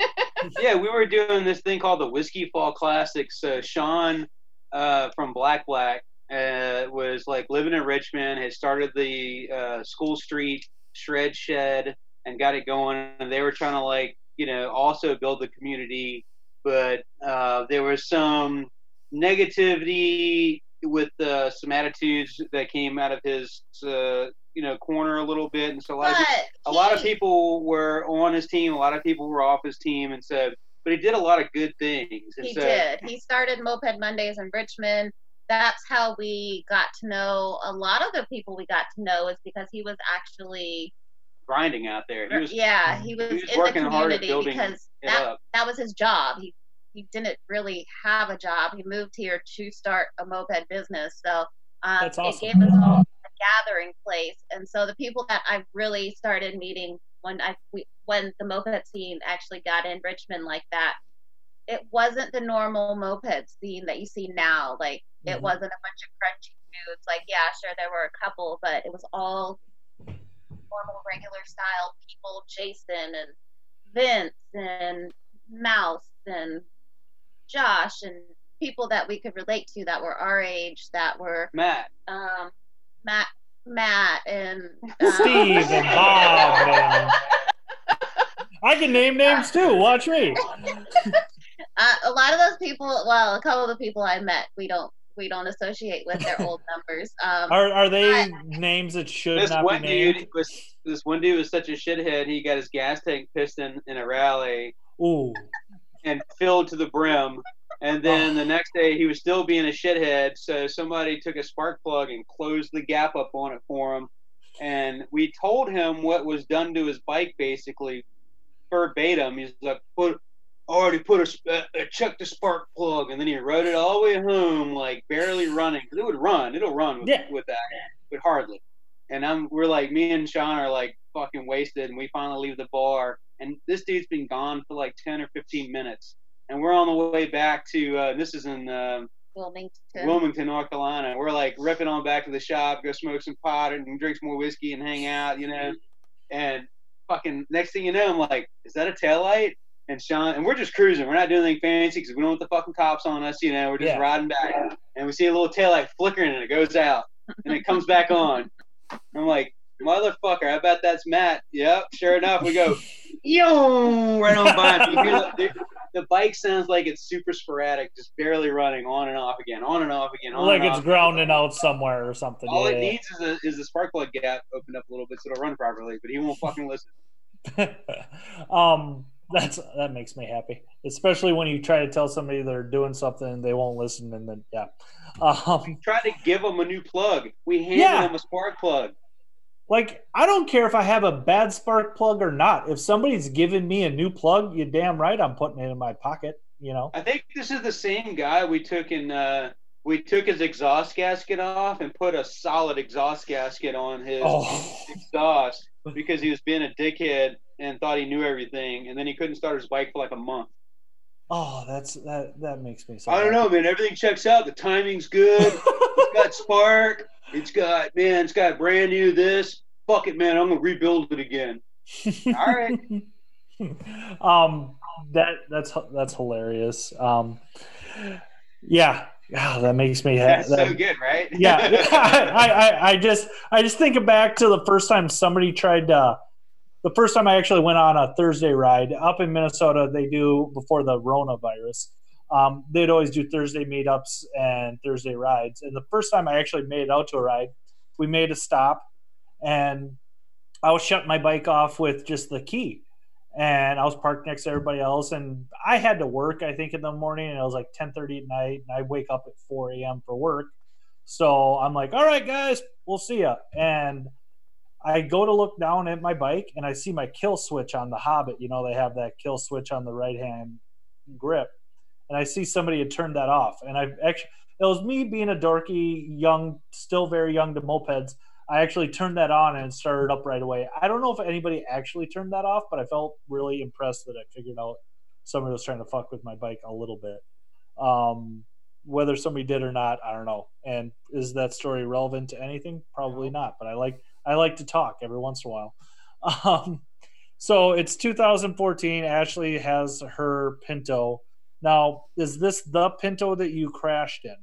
<laughs> yeah, we were doing this thing called the Whiskey Fall Classics. So Sean uh, from Black Black uh, was like living in Richmond, had started the uh, School Street Shred Shed and got it going. And they were trying to like, you know, also build the community, but uh, there was some negativity with uh, some attitudes that came out of his, uh, you know, corner a little bit, and so a lot of a lot of people were on his team, a lot of people were off his team, and so, but he did a lot of good things. And He so, did. He started Moped Mondays in Richmond. That's how we got to know a lot of the people we got to know is because he was actually grinding out there. He was yeah, he was, he was in working the hard at community building because that up. that was his job. He he didn't really have a job. He moved here to start a moped business. So um, awesome. it gave us all a gathering place. And so the people that I really started meeting when I we, when the moped scene actually got in Richmond like that, it wasn't the normal moped scene that you see now. Like it Mhm. wasn't a bunch of crunchy dudes. Like yeah, sure there were a couple, but it was all normal regular style people, Jason and Vince and Mouse and Josh and people that we could relate to that were our age, that were Matt. um, Matt, Matt and um, Steve and <laughs> Bob and I can name names too. Watch me. <laughs> uh, a lot of those people. Well, a couple of the people I met, we don't we don't associate with their old <laughs> numbers. Um, Are are they names that should This not be one named? dude was this one dude was such a shithead. He got his gas tank piston in a rally Ooh. and filled to the brim. And then the next day he was still being a shithead. So somebody took a spark plug and closed the gap up on it for him. And we told him what was done to his bike basically verbatim. He's like, put already put a sp- uh, check the spark plug, and then he rode it all the way home like barely running because it would run. It'll run with, Yeah. with that, but hardly. And I'm we're like me and Sean are like fucking wasted, and we finally leave the bar, and this dude's been gone for like ten or fifteen minutes, and we're on the way back to uh, this is in. Uh, Wilmington. Wilmington, North Carolina. We're like ripping on back to the shop, go smoke some pot and drink some more whiskey and hang out, you know. And fucking next thing you know, I'm like, is that a tail light? And Sean, and we're just cruising. We're not doing anything fancy because we don't want the fucking cops on us, you know. We're just Yeah. riding back, and we see a little tail light flickering, and it goes out, and it comes back on. I'm like, motherfucker, I bet that's Matt. Yep, sure enough, we go, <laughs> yo, right on by. him. You hear the, the bike sounds like it's super sporadic, just barely running on and off again, on and off again, on like it's off. grounding out somewhere or something. All yeah. it needs is a is the spark plug gap opened up a little bit so it'll run properly, but he won't fucking listen. <laughs> um, that's that makes me happy, especially when you try to tell somebody they're doing something and they won't listen, and then yeah, um, Tried to give them a new plug. We handed Yeah. him a spark plug. like I don't care if I have a bad spark plug or not. If somebody's giving me a new plug, you damn right I'm putting it in my pocket. You know. I think this is the same guy we took in. Uh, we took his exhaust gasket off and put a solid exhaust gasket on his Oh, exhaust because he was being a dickhead and thought he knew everything, and then he couldn't start his bike for like a month. oh, that's that. That makes me so. I don't know, man. Everything checks out. The timing's good. it's got <laughs> spark. It's got man. It's got brand new this. Fuck it, man. I'm gonna rebuild it again. <laughs> All right. um, that that's that's hilarious. Um, yeah, yeah, that makes me. Ha- That's that, so good, right? yeah, <laughs> I, I, I just I just think back to the first time somebody tried to. The first time I actually went on a Thursday ride up in Minnesota, they do before the coronavirus. Um, they'd always do Thursday meetups and Thursday rides. And the first time I actually made it out to a ride, we made a stop, and I was shutting my bike off with just the key, and I was parked next to everybody else, and I had to work. I think in the morning, and it was like ten thirty at night, and I wake up at four a.m. for work. So I'm like, all right, guys, we'll see ya. And I go to look down at my bike and I see my kill switch on the Hobbit. You know, they have that kill switch on the right hand grip. And I see somebody had turned that off. And I actually, it was me being a dorky, young, still very young to mopeds. I actually turned that on and started up right away. I don't know if anybody actually turned that off, but I felt really impressed that I figured out somebody was trying to fuck with my bike a little bit. Um, whether somebody did or not, I don't know. And is that story relevant to anything? Probably not. But I like I like to talk every once in a while. <laughs> Um, so it's 2014. Ashley has her Pinto. Now, is this the Pinto that you crashed in?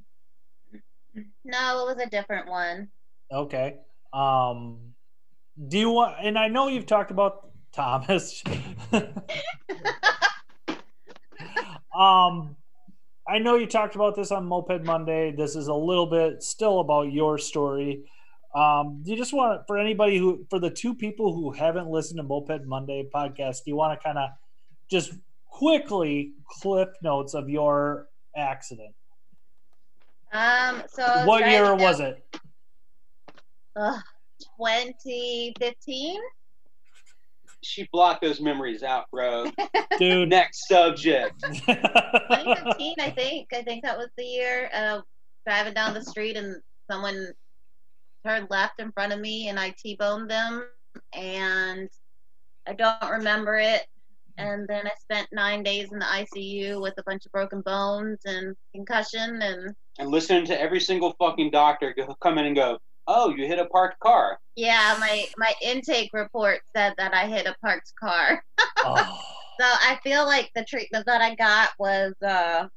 No, it was a different one. Okay. Um, do you want? And I know you've talked about Thomas. <laughs> um, I know you talked about this on Moped Monday. This is a little bit still about your story. Um, do you just want for anybody who, for the two people who haven't listened to Moped Monday podcast, do you want to kind of just quickly clip notes of your accident? Um, so What year was it? Ugh, 2015. She blocked those memories out, bro. <laughs> Dude. Next subject. <laughs> 2015, I think. I think that was the year. Uh, driving down the street and someone turned left in front of me and I T-boned them and I don't remember it. And then I spent nine days in the ICU with a bunch of broken bones and concussion and and listening to every single fucking doctor go, come in and go, "Oh, you hit a parked car." yeah, my my intake report said that I hit a parked car. <laughs> Oh. So I feel like the treatment that I got was uh,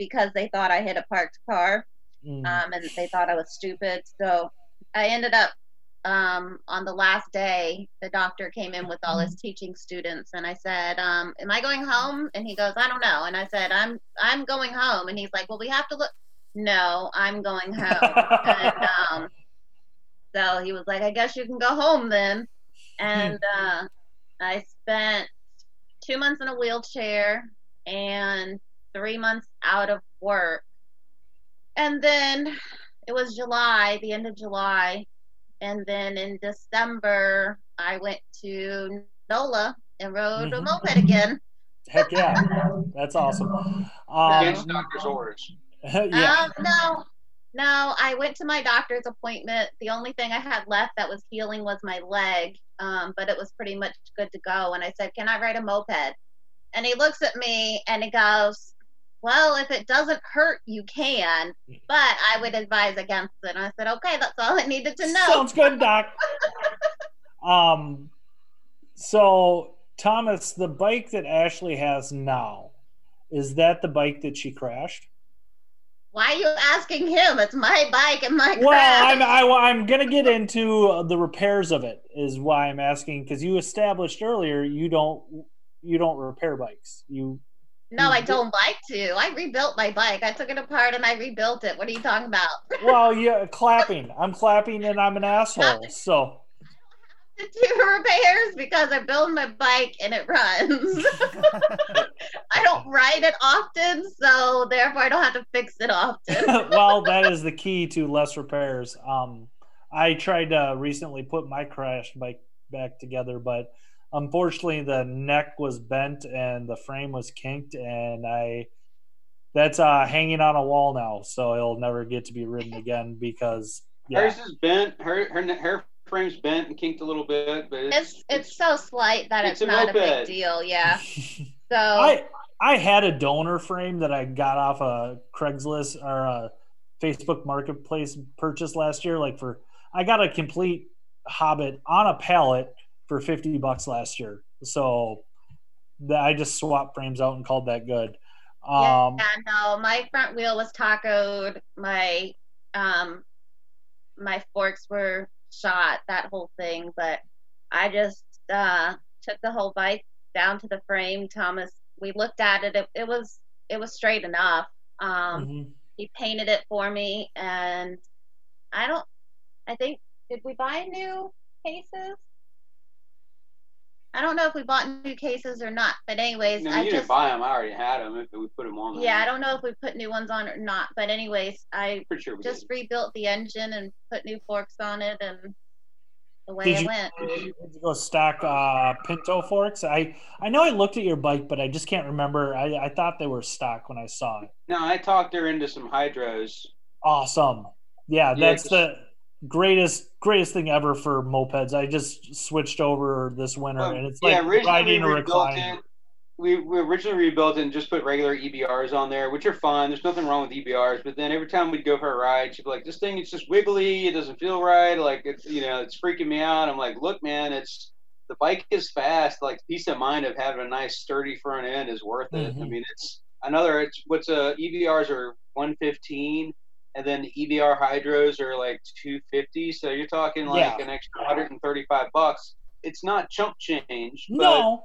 because they thought I hit a parked car. Mm. um, and they thought I was stupid. So I ended up um, on the last day. The doctor came in with all his teaching students, and I said, um, "Am I going home?" And he goes, "I don't know." And I said, "I'm I'm going home." And he's like, "Well, we have to look." No, I'm going home. and <laughs> um, so he was like, "I guess you can go home then." And uh, I spent two months in a wheelchair and three months out of work. And then it was July, the end of July. And then in December, I went to NOLA and rode a Mhm. moped again. <laughs> Heck yeah, that's awesome. Um, Against doctor's orders. <laughs> yeah, Um, no, no, I went to my doctor's appointment. The only thing I had left that was healing was my leg, um, but it was pretty much good to go. And I said, Can I ride a moped? And he looks at me and he goes, Well, if it doesn't hurt, you can, but I would advise against it. And I said, Okay, that's all I needed to know. sounds good, Doc. <laughs> um, so Thomas, the bike that Ashley has now, is that the bike that she crashed? Why are you asking him? It's my bike and my Well, crash. I'm I, I'm gonna get into the repairs of it. Is why I'm asking because you established earlier you don't you don't repair bikes. You no, I don't like to. I rebuilt my bike. I took it apart and I rebuilt it. What are you talking about? well, yeah, <laughs> clapping. I'm clapping and I'm an asshole. So to do repairs because I build my bike and it runs. <laughs> I don't ride it often, so therefore I don't have to fix it often. <laughs> well, that is the key to less repairs. Um, I tried to recently put my crashed bike back together, but unfortunately the neck was bent and the frame was kinked, and I that's uh, hanging on a wall now, so it'll never get to be ridden again because yeah, Hers is bent. Her her her frame's bent and kinked a little bit, but it's It's it's so slight that It's it's, a not a big deal. Yeah. <laughs> So I I had a donor frame that I got off a Craigslist or a Facebook Marketplace purchase last year. Like for I got a complete Hobbit on a pallet for fifty bucks last year. So I just swapped frames out and called that good. Um, yeah, no, my front wheel was tacoed. My um my forks were shot. That whole thing, but I just uh took the whole bike down to the frame. Thomas, we looked at it. It, it was it was straight enough. Um, mhm. he painted it for me, and I don't. I think did we buy new cases? I don't know if we bought new cases or not, but anyways, No, I you didn't just buy them. I already had them. If we put them on. there. yeah, I don't know if we put new ones on or not, but anyways, I sure just did. rebuilt the engine and put new forks on it, and away Did it you- went. Did you go stock uh, Pinto forks? I I know I looked at your bike, but I just can't remember. I, I thought they were stock when I saw it. No, I talked her into some hydros. Awesome. Yeah, Yeah, the greatest greatest thing ever for mopeds. I just switched over this winter, Um, and it's yeah, like riding a recliner. We, we originally rebuilt it and just put regular EBRs on there, which are fine. There's nothing wrong with EBRs. But then every time we'd go for a ride, she'd be like, "This thing is just wiggly. It doesn't feel right. Like it's you know it's freaking me out." I'm like, "Look, man, it's the bike is fast. Like peace of mind of having a nice sturdy front end is worth it. I Mhm. mean, it's another. It's what's a EBRs are 115, and then the EBR hydros are like 250. So you're talking like Yeah. an extra 135 bucks. It's not chump change, but No,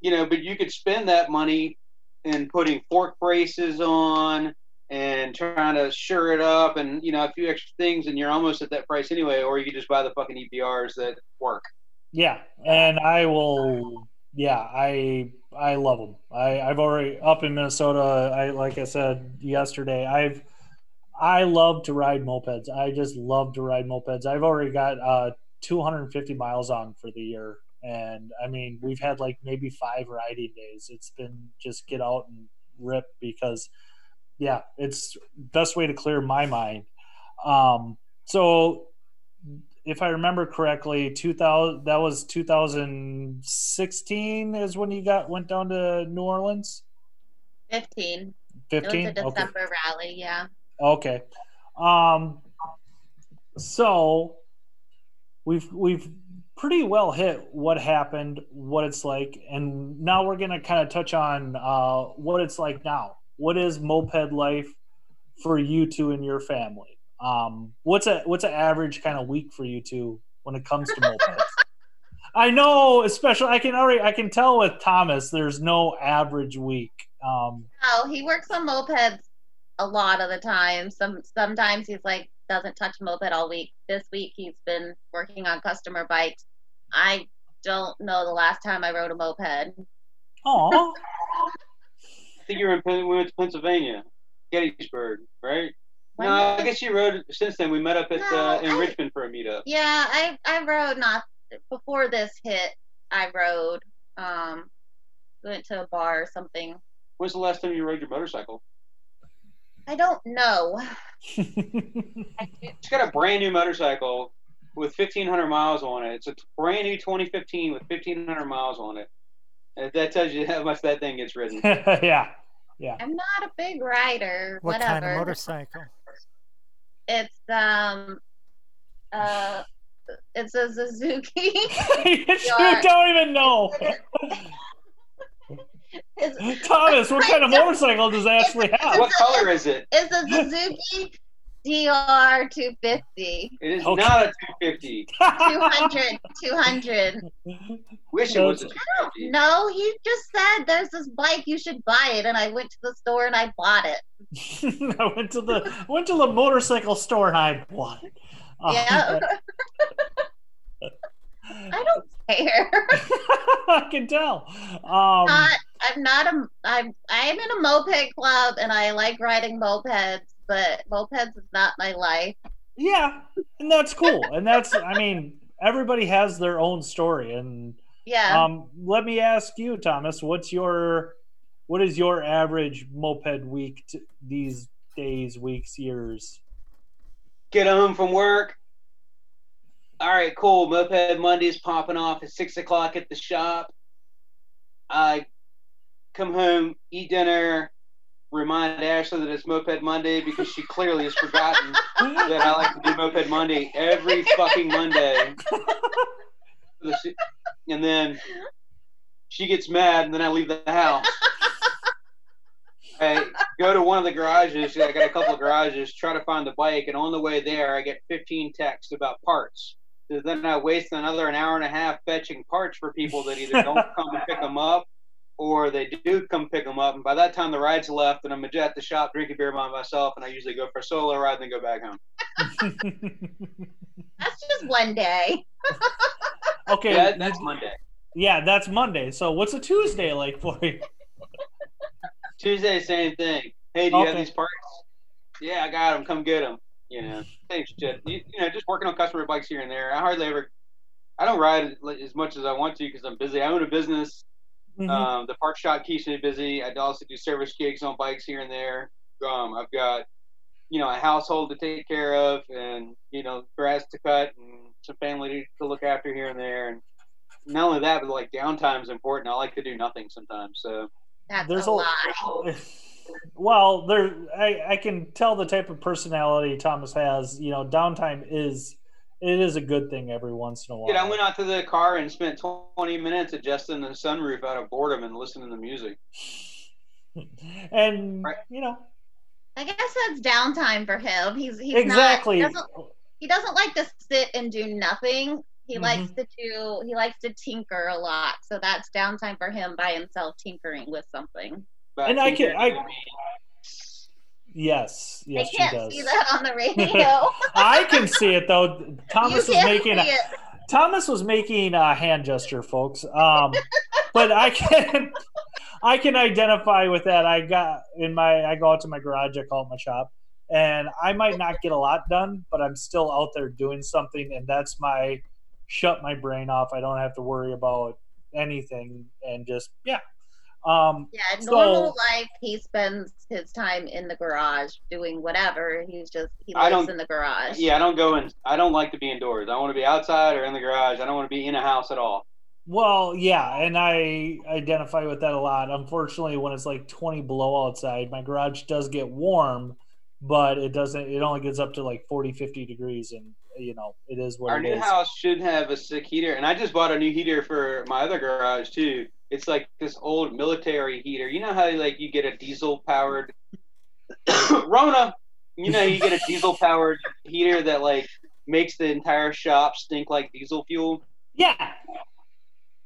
you know, but you could spend that money in putting fork braces on and trying to sure it up and you know a few extra things and you're almost at that price anyway or you could just buy the fucking EBRs that work. yeah, and I will. Yeah, I I love them. I I've already up in Minnesota. I like I said yesterday. I've I love to ride mopeds. I just love to ride mopeds. I've already got uh 250 miles on for the year. And I mean, we've had like maybe five riding days. It's been just get out and rip because, yeah, it's best way to clear my mind. Um, so if I remember correctly, 2000 that was 2016 is when you got went down to New Orleans. 15. 15. It was a Okay. December rally, yeah. Okay. Um so we've we've pretty well hit what happened, what it's like, and now we're gonna kind of touch on uh what it's like now. What is moped life for you two and your family? Um what's a what's an average kind of week for you two when it comes to mopeds? <laughs> I know, especially I can already I can tell with Thomas there's no average week. Um Oh, he works on mopeds a lot of the time. Some sometimes he's like doesn't touch a moped all week. This week he's been working on customer bikes. I don't know the last time I rode a moped. oh I think you were in Pen- we went to Pennsylvania, Gettysburg, right? When no, I guess you rode since then. We met up at uh, in I- Richmond for a meetup. Yeah, I I rode not before this hit. I rode. Um, went to a bar or something. When's the last time you rode your motorcycle? I don't know. <laughs> It's got a brand new motorcycle with 1,500 miles on it. It's a brand new 2015 with 1,500 miles on it. And that tells you how much that thing gets ridden. <laughs> yeah. Yeah. I'm not a big rider. What whatever. kind of motorcycle? It's um uh it's a Suzuki. <laughs> you don't even know. It's, Thomas, what kind of motorcycle does Ashley have? what color is it? it's a Suzuki DR 250. It is Okay. not a 250. 200 200. Wish it was a 250. No, he just said there's this bike you should buy it and I went to the store and I bought it. <laughs> I went to the went to the motorcycle store and I bought it. Yeah. <laughs> <laughs> I don't care. <laughs> I can tell. Um, not, I'm not a I'm I'm in a moped club and I like riding mopeds, but mopeds is not my life. yeah, and that's cool. And that's I mean, everybody has their own story. And Yeah. um, let me ask you, Thomas, what's your what is your average moped week t- these days, weeks, years? Get home from work. All right, cool. Moped Monday's popping off at 6 o'clock at the shop. I come home, eat dinner, remind Ashley that it's Moped Monday because she clearly has forgotten that I like to do Moped Monday every fucking Monday. And then she gets mad, and then I leave the house. I go to one of the garages. I got a couple of garages. Try to find the bike, and on the way there, I get 15 texts about parts. So then I waste another an hour and a half fetching parts for people that either don't <laughs> come and pick them up, or they do come pick them up. And by that time, the ride's left, and I'm just at the shop drinking beer by myself. And I usually go for a solo ride, and then go back home. <laughs> That's just one day. <laughs> okay, Yeah, that's Monday. yeah, that's Monday. So what's a Tuesday like for you? Tuesday, same thing. Hey, do you have these parts? Yeah, I got them. Come get them. You know, same shit. You, you know, just working on customer bikes here and there. I hardly ever. I don't ride as- as much as I want to because I'm busy. I own a business. Mhm. Um, the park shop keeps me busy. I also do service gigs on bikes here and there. Um, I've got, you know, a household to take care of, and you know, grass to cut, and some family to look after here and there. And not only that, but like downtime is important. I like to do nothing sometimes. So That's There's a a- lie. Well, there I, I can tell the type of personality Thomas has. You know, downtime is it is a good thing every once in a while. Dude, I went out to the car and spent 20 minutes adjusting the sunroof out of boredom and listening to music. <laughs> and Right. you know I guess that's downtime for him. He's he's exactly. Not, he, doesn't, he doesn't like to sit and do nothing. He Mhm. likes to do. He likes to tinker a lot. So that's downtime for him by himself, tinkering with something. But And I can- that I- yes, yes, they she can't does. see that on the radio. <laughs> I can see it though. Thomas you was can't making see a, it. Thomas was making a hand gesture, folks. Um, but I can <laughs> I can identify with that. I got in my I go out to my garage, I call it my shop, and I might not get a lot done, but I'm still out there doing something, and that's my shut my brain off. I don't have to worry about anything, and just yeah. Um, Yeah, So- normal life. He spends his time in the garage doing whatever. He's just he I lives don't- in the garage. Yeah, I don't go in. I don't like to be indoors. I want to be outside or in the garage. I don't want to be in a house at all. Well, yeah, and I identify with that a lot. Unfortunately, when it's like 20 below outside, my garage does get warm, but it doesn't it only gets up to like 40 50 degrees and you know, it is what Our it new is. house should have a sick heater, and I just bought a new heater for my other garage too. It's like this old military heater. You know how like you get a diesel powered <coughs> Rona. You know you get a diesel powered heater that like makes the entire shop stink like diesel fuel. Yeah.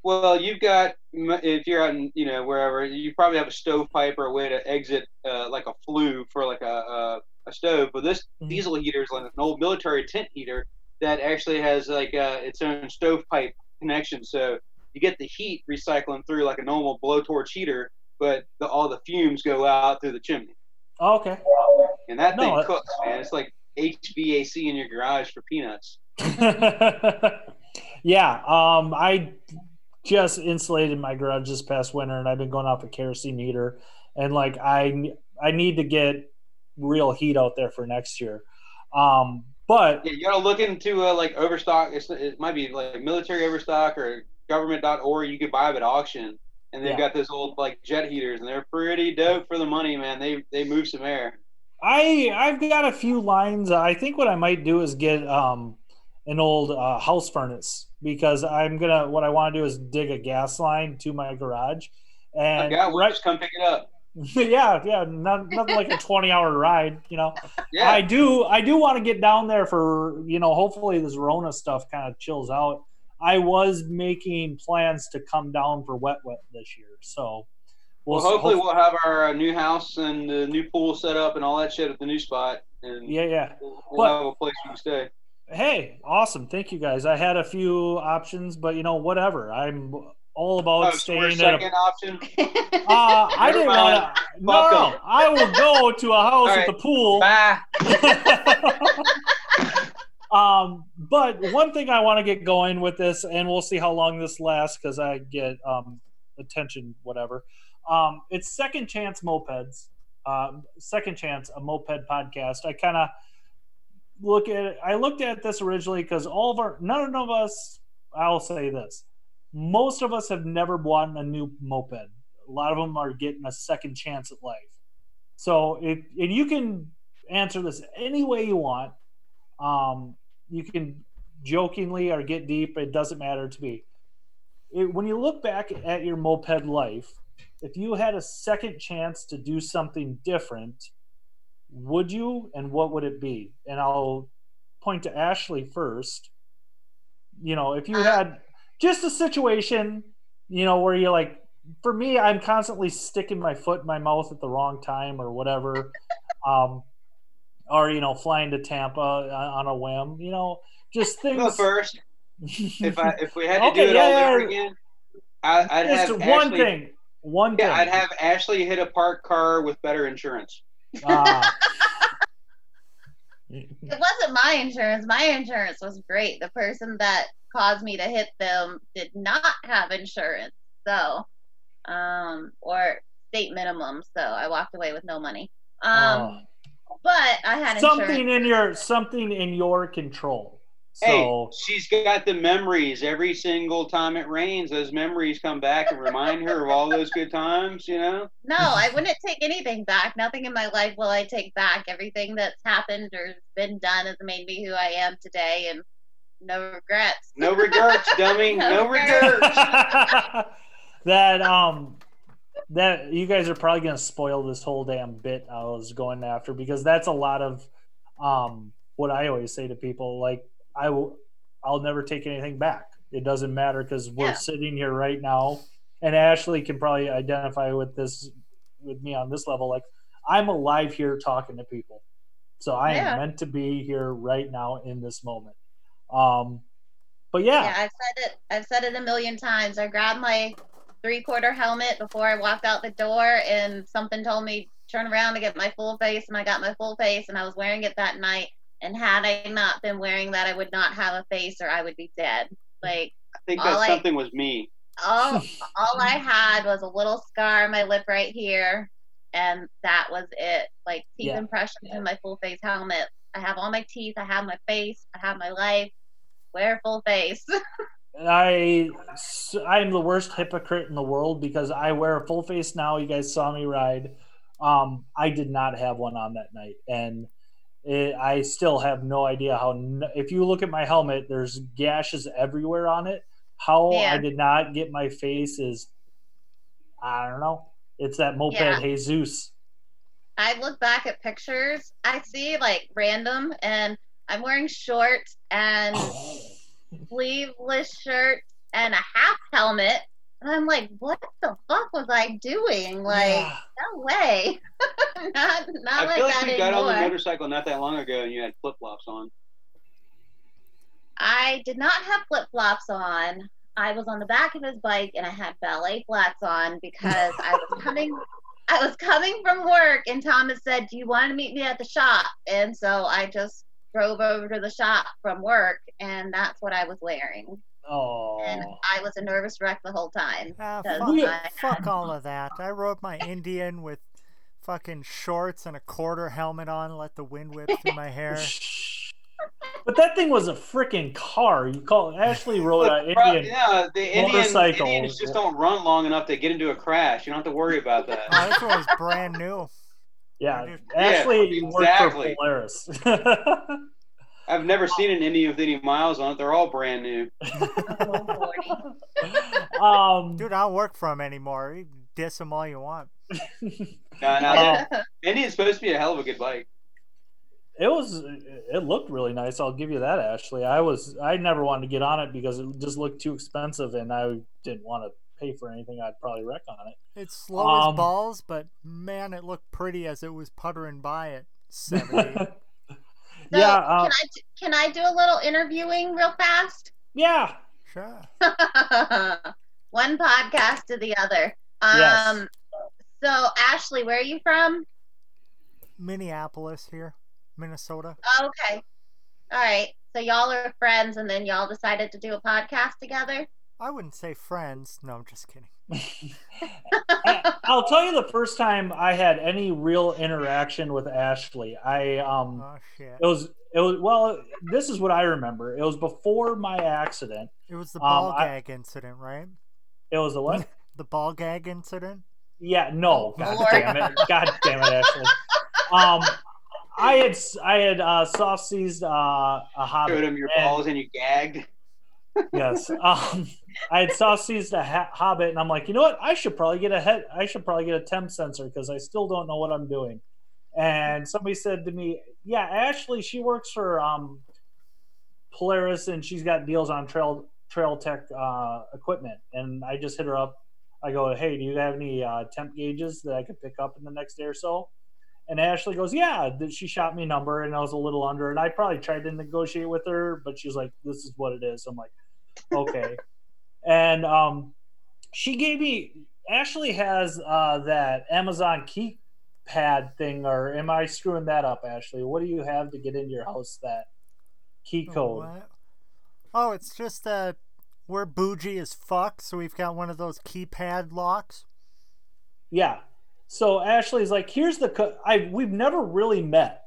Well, you've got if you're out in you know wherever you probably have a stovepipe or a way to exit uh, like a flue for like a a, a stove. But this Mhm. diesel heater is like an old military tent heater that actually has like uh, its own stovepipe connection. So you get the heat recycling through like a normal blowtorch heater, but the, all the fumes go out through the chimney, Oh, Okay. and that No, thing cooks, man. It's like HVAC in your garage for peanuts. <laughs> yeah, um I just insulated my garage this past winter and I've been going off a kerosene heater and like I I need to get real heat out there for next year. Um but Yeah, you gotta look into uh, like overstock. It's, it might be like military overstock or government.org. You could buy them at auction, and they've Yeah. got those old like jet heaters, and they're pretty dope for the money, man. They they move some air. I I've got a few lines. I think what I might do is get um an old uh, house furnace because I'm gonna what I want to do is dig a gas line to my garage, I and got one. right, Just come pick it up. <laughs> yeah, yeah, not nothing like a <laughs> 20 hour ride, you know. Yeah, I do I do want to get down there for you know hopefully this Rona stuff kind of chills out. I was making plans to come down for wet wet this year, so well, s- hopefully hope- we'll have our uh, new house and the new pool set up and all that shit at the new spot, and yeah yeah. we'll, we'll But- have a place we can stay. Hey, awesome! Thank you guys. I had a few options, but you know whatever. I'm all about Oh, so we're staying at a. second option. <laughs> Uh, I didn't want to. No, Fuck. I will go to a house All with a pool. Bye. <laughs> <laughs> um, but one thing I want to get going with this, and we'll see how long this lasts because I get um, attention, whatever. Um, it's Second Chance Mopeds. Um, Second Chance, a moped podcast. I kind of look at it. I looked at this originally because all of our, none of us, I'll say this, most of us have never bought a new moped. A lot of them are getting a second chance at life. So if and you can answer this any way you want. Um, you can jokingly or get deep. It doesn't matter to me. It, when you look back at your moped life, if you had a second chance to do something different, would you, and what would it be? And I'll point to Ashley first. You know, if you had just a situation, you know, where you're like, for me, I'm constantly sticking my foot in my mouth at the wrong time or whatever. <laughs> Um, or you know, flying to Tampa uh, on a whim. You know, just things. Go first. If I if we had to <laughs> Okay, do it yeah, all yeah. over again, I, I'd just have one Ashley, thing. One Yeah, thing. I'd have Ashley hit a parked car with better insurance. Ah. <laughs> <laughs> It wasn't my insurance. My insurance was great. The person that caused me to hit them did not have insurance. So, um, or state minimum. So I walked away with no money. Um, but I had something insurance. in your something in your control. So Hey, she's got the memories every single time it rains. Those memories come back and remind her of all those good times, you know? No, I wouldn't take anything back. Nothing in my life will I take back. Everything that's happened or been done has made me who I am today, and no regrets. No regrets, dummy. <laughs> No No regrets. <laughs> <laughs> that um that you guys are probably gonna spoil this whole damn bit I was going after because that's a lot of um what I always say to people like I will I'll never take anything back. It doesn't matter because we're Yeah. sitting here right now and Ashley can probably identify with this with me on this level. Like I'm alive here talking to people. So I Yeah. am meant to be here right now in this moment. Um but Yeah, yeah, I've said it. I've said it a million times. I grabbed my three-quarter helmet before I walked out the door, and something told me turn around to get my full face, and I got my full face, and I was wearing it that night. And had I not been wearing that, I would not have a face, or I would be dead. Like I think All that I- something was me. all, all I had was a little scar on my lip right here, and that was it. Like teeth Yeah. impressions in my full face helmet. I have all my teeth. I have my face. I have my life. Wear full face. <laughs> I I'm the worst hypocrite in the world because I wear a full face now. You guys saw me ride. Um, I did not have one on that night, and it, I still have no idea how. If you look at my helmet, there's gashes everywhere on it. How Yeah. I did not get my face is, I don't know. It's that moped Yeah. Jesus. I look back at pictures. I see like random, and I'm wearing shorts and <laughs> sleeveless shirt and a half helmet. And I'm like, what the fuck was I doing? Like, Yeah. no way. <laughs> not not I like feel like that you got on the motorcycle not that long ago and you had flip flops on. I did not have flip flops on. I was on the back of his bike and I had ballet flats on because I was <laughs> coming I was coming from work and Thomas said, Do you want to meet me at the shop? And so I just drove over to the shop from work and that's what I was wearing. Oh, And I was a nervous wreck the whole time. Ah, fuck, fuck all of that. I rode my Indian with fucking shorts and a quarter helmet on, let the wind whip through my hair. <laughs> but that thing was a freaking car. You call Ashley rode an <laughs> Indian. yeah, the Indian, motorcycle. Indians just don't run long enough to get into a crash. You don't have to worry about Oh, that. this one was brand new. Yeah, Yeah, Ashley worked for. Polaris. <laughs> I've never seen an Indian with any miles on it. They're all brand new. <laughs> Um, Dude, I don't work for him anymore. You can diss him all you want. <laughs> No, no, Um, Indian's supposed to be a hell of a good bike. it was. It looked really nice. I'll give you that, Ashley. I was. I never wanted to get on it because it just looked too expensive, and I didn't want to pay for anything. I'd probably wreck on it. It's slow Um, as balls, but man, it looked pretty as it was puttering by at 70. <laughs> So, yeah. Uh, can I d- can I do a little interviewing real fast? yeah. sure. <laughs> One podcast to the other. Yes. Um so Ashley, where are you from? Minneapolis here, Minnesota. Okay. All right. So y'all are friends and then y'all decided to do a podcast together? I wouldn't say friends. No, I'm just kidding. <laughs> I, I'll tell you the first time I had any real interaction with Ashley. I um. Oh shit! It was. It was. Well, this is what I remember. It was before my accident. It was the um, ball I- gag incident, right? It was the what? <laughs> The ball gag incident. Yeah, no, god Lord. damn it, god damn it, Ashley. Um, I had I had uh, soft seized uh, a Showed hobbit. him your and- balls and you gagged. Yes, um, I had soft seized a hobbit, and I'm like, you know what? I should probably get a head. I should probably get a temp sensor because I still don't know what I'm doing. And somebody said to me, "Yeah, Ashley, she works for um, Polaris, and she's got deals on trail trail tech uh, equipment." And I just hit her up. I go, "Hey, do you have any uh, temp gauges that I could pick up in the next day or so?" And Ashley goes, "Yeah." She shot me a number, and I was a little under, and I probably tried to negotiate with her, but she's like, "This is what it is." I'm like, "Okay." and um, she gave me. Ashley has uh, that Amazon keypad thing, or am I screwing that up, Ashley? What do you have to get into your house? That key code. What? Oh, it's just uh, we're bougie as fuck, so we've got one of those keypad locks. Yeah. So Ashley's like, "Here's the code." I we've never really met.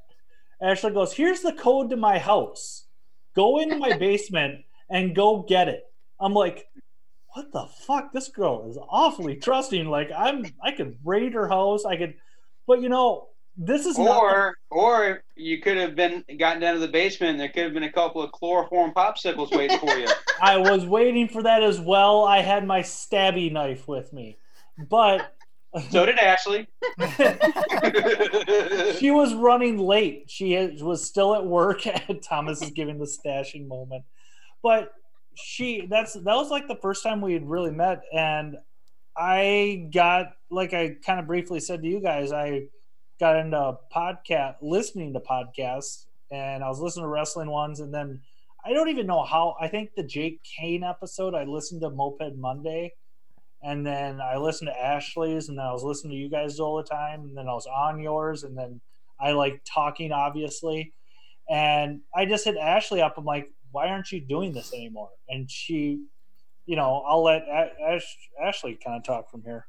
Ashley goes, "Here's the code to my house. Go into my <laughs> basement and go get it." I'm like, "What the fuck? This girl is awfully trusting. Like, I'm I could raid her house. I could, but you know, this is not Or or you could have been gotten down to the basement. and There could have been a couple of chloroform popsicles waiting for you. <laughs> I was waiting for that as well. I had my stabby knife with me, but <laughs> So did Ashley. <laughs> she was running late. She was still at work. Thomas is giving the stashing moment, but she that's that was like the first time we had really met, and I got like I kind of briefly said to you guys, I got into podcast listening to podcasts, and I was listening to wrestling ones, and then I don't even know how. I think the Jake Kane episode I listened to Moped Monday and then I listened to Ashley's, and then I was listening to you guys all the time, and then I was on yours, and then I like talking, obviously, and I just hit Ashley up. I'm like, why aren't you doing this anymore? And she, you know, I'll let Ash- Ashley kind of talk from here.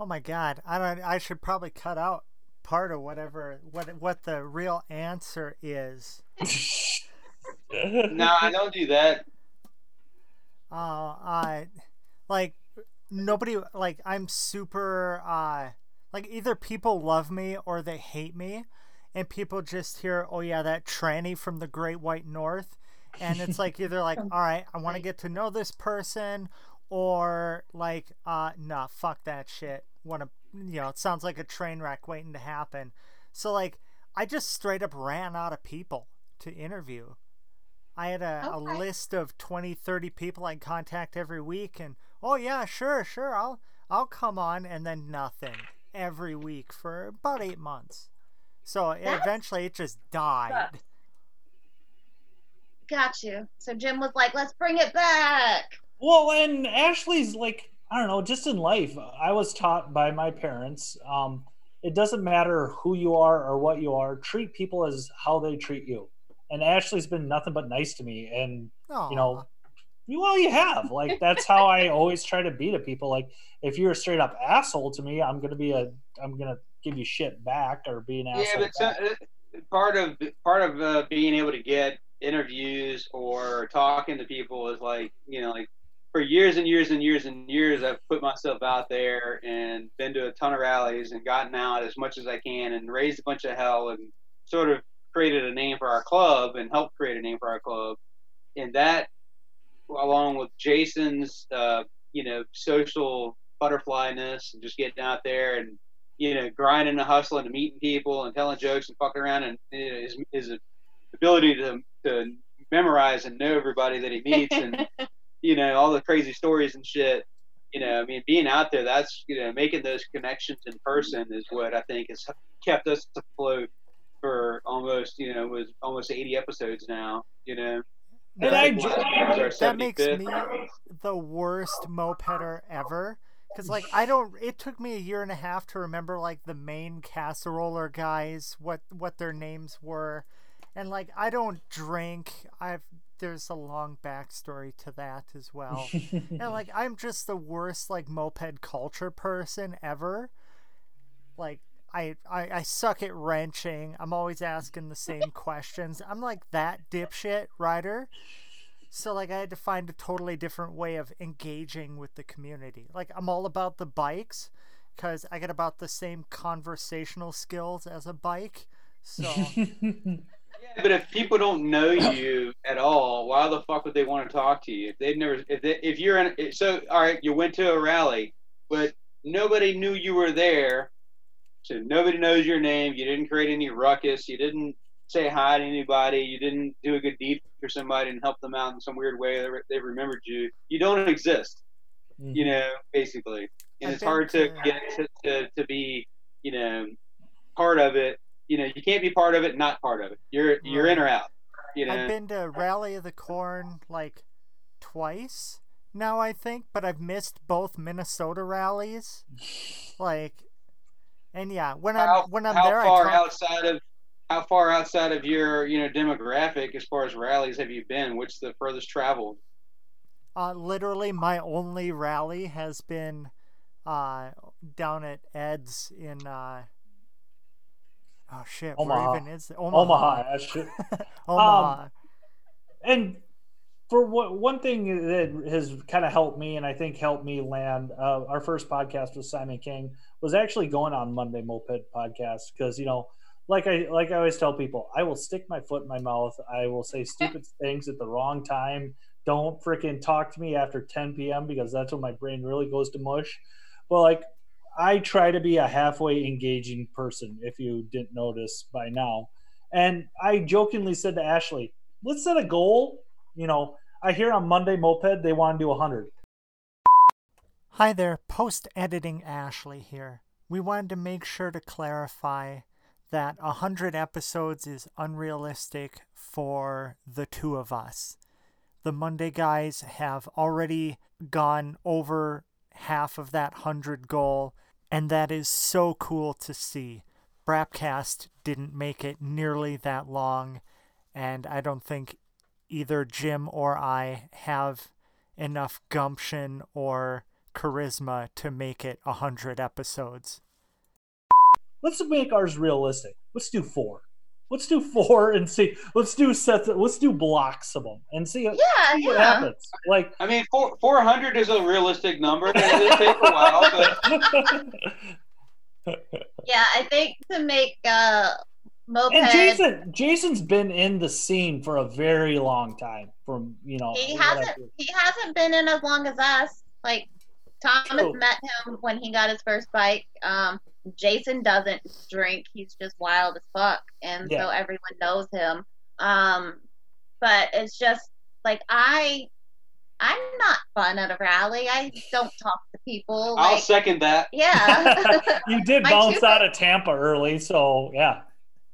Oh my god, I don't. I should probably cut out part of whatever what what the real answer is. <laughs> no, I don't do that. Uh, I like nobody like I'm super uh like either people love me or they hate me, and people just hear oh yeah that tranny from the Great White North, and it's like either like <laughs> all right I want to get to know this person or like uh nah fuck that shit. Want to you know it sounds like a train wreck waiting to happen. So like i just straight up ran out of people to interview. I had a, a list of 20 30 people i'd contact every week and oh yeah sure sure i'll i'll come on and then nothing every week for about eight months so That's- eventually it just died Got you. So Jim was like, let's bring it back. Well, and Ashley's like, I don't know, just in life, I was taught by my parents. Um, it doesn't matter who you are or what you are, treat people as how they treat you. And Ashley's been nothing but nice to me. And, you know, well, you have. Like, that's how I always try to be to people. Like, if you're a straight up asshole to me, I'm going to be a, I'm going to give you shit back or be an Yeah, but uh, part of part of uh, being able to get interviews or talking to people is like you know like for years and years and years and years I've put myself out there and been to a ton of rallies and gotten out as much as I can and raised a bunch of hell and sort of created a name for our club and helped create a name for our club. And that along with Jason's uh, you know social butterflyness and just getting out there and you know, grinding and hustling and meeting people and telling jokes and fucking around and you know, his, his ability to, to memorize and know everybody that he meets and, <laughs> you know, all the crazy stories and shit. You know, I mean, being out there, that's, you know, making those connections in person is what I think has kept us afloat for almost, you know, was almost 80 episodes now, you know. And I last jo- year was our that makes me the worst mopeder ever because like i don't it took me a year and a half to remember like the main casseroller guys what what their names were and like i don't drink i've there's a long backstory to that as well <laughs> and like i'm just the worst like moped culture person ever like I, I, I suck at wrenching. I'm always asking the same questions. I'm like that dipshit rider. So like I had to find a totally different way of engaging with the community. Like I'm all about the bikes cuz I get about the same conversational skills as a bike. So <laughs> Yeah, but if people don't know <coughs> you at all, why the fuck would they want to talk to you? If they've never, if they, if you're in, so all right, you went to a rally, but nobody knew you were there, so nobody knows your name. You didn't create any ruckus. You didn't say hi to anybody. You didn't do a good deed for somebody and help them out in some weird way. They, re- they remembered you. You don't exist, mm-hmm. you know, basically. And I've hard to to- get to, to, to be, you know, part of it. You know, you can't be part of it, not part of it. You're you're in or out. You know, I've been to Rally of the Corn like twice now, I think, but I've missed both Minnesota rallies. <laughs> Like, and yeah, when how, I'm when I'm how there, far I talk, outside of how far outside of your you know demographic as far as rallies have you been? What's the furthest traveled? uh, literally my only rally has been uh, down at Ed's in uh, oh shit, Omaha. where even is it? Omaha. that shit. <laughs> Omaha. and for what one thing that has kind of helped me and i think helped me land uh, our first podcast with simon king was actually going on monday moped podcast because you know like i like i always tell people i will stick my foot in my mouth. I will say stupid things at the wrong time. Don't freaking talk to me after 10 p.m because that's when my brain really goes to mush. But like i try to be a halfway engaging person if you didn't notice by now. And i jokingly said to ashley let's set a goal you know, I hear on Monday Moped they want to do 100. Hi there, post editing Ashley here. We wanted to make sure to clarify that 100 episodes is unrealistic for the two of us. The Monday guys have already gone over half of that 100 goal, and that is so cool to see. Brapcast didn't make it nearly that long, and I don't think either Jim or I have enough gumption or charisma to make it a hundred episodes. Let's make ours realistic. Let's do four. Let's do four and see. Let's do sets. Let's do blocks of them and see, Yeah, see what yeah. happens. Like, I mean, four four hundred is a realistic number. It'll take a while, but <laughs> Yeah, I think to make uh moped and Jason, Jason's been in the scene for a very long time. From you know, he hasn't he hasn't been in as long as us. Like Thomas True. met him when he got his first bike. Um Jason doesn't drink. He's just wild as fuck and Yeah. so everyone knows him. Um but it's just like I I'm not fun at a rally. I don't talk to people. I'll Like second that. yeah. <laughs> You did <laughs> bounce out of Tampa early, so yeah.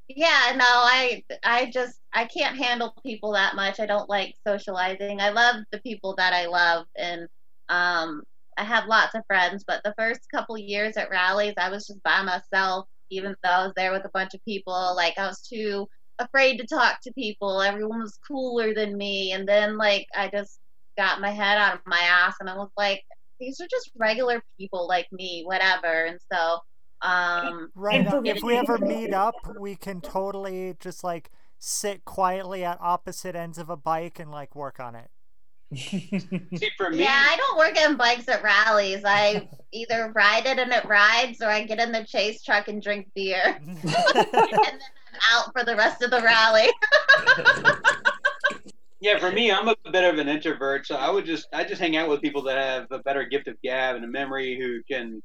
Yeah, no, I I just I can't handle people that much. I don't like socializing. I love the people that I love and um I have lots of friends, but the first couple years at rallies I was just by myself even though I was there with a bunch of people. Like I was too afraid to talk to people. Everyone was cooler than me and then like I just got my head out of my ass and I was like these are just regular people like me, whatever. And so um Right. If we ever meet up, we can totally just like sit quietly at opposite ends of a bike and like work on it. See, for me, Yeah, I don't work on bikes at rallies. I either ride it and it rides, or I get in the chase truck and drink beer, <laughs> and then I'm out for the rest of the rally. <laughs> yeah, for me, I'm a bit of an introvert, so I would just I just hang out with people that have a better gift of gab and a memory who can,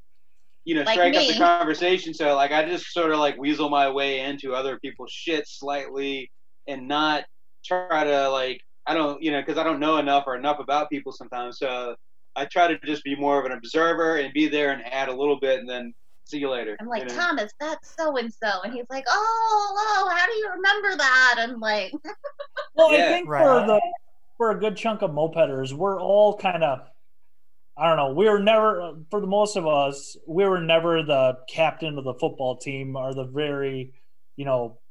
you know, Like strike up me. the conversation. So like I just sort of like weasel my way into other people's shit slightly and not try to like I don't you know because I don't know enough or enough about people sometimes. So I try to just be more of an observer and be there and add a little bit and then see you later. I'm like, you know? Thomas, that's so and so, and he's like, oh, oh, how do you remember that? And like, <laughs> Well, I think Right. for the for a good chunk of mopeders, we're all kind of I don't know. We were never for the most of us, we were never the captain of the football team or the very, you know,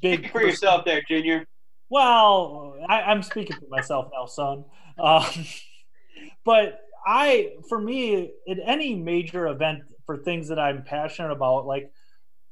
big Speak for person. yourself there, Junior. Well, I, I'm speaking for myself now, son. Um, but I, for me, at any major event for things that I'm passionate about, like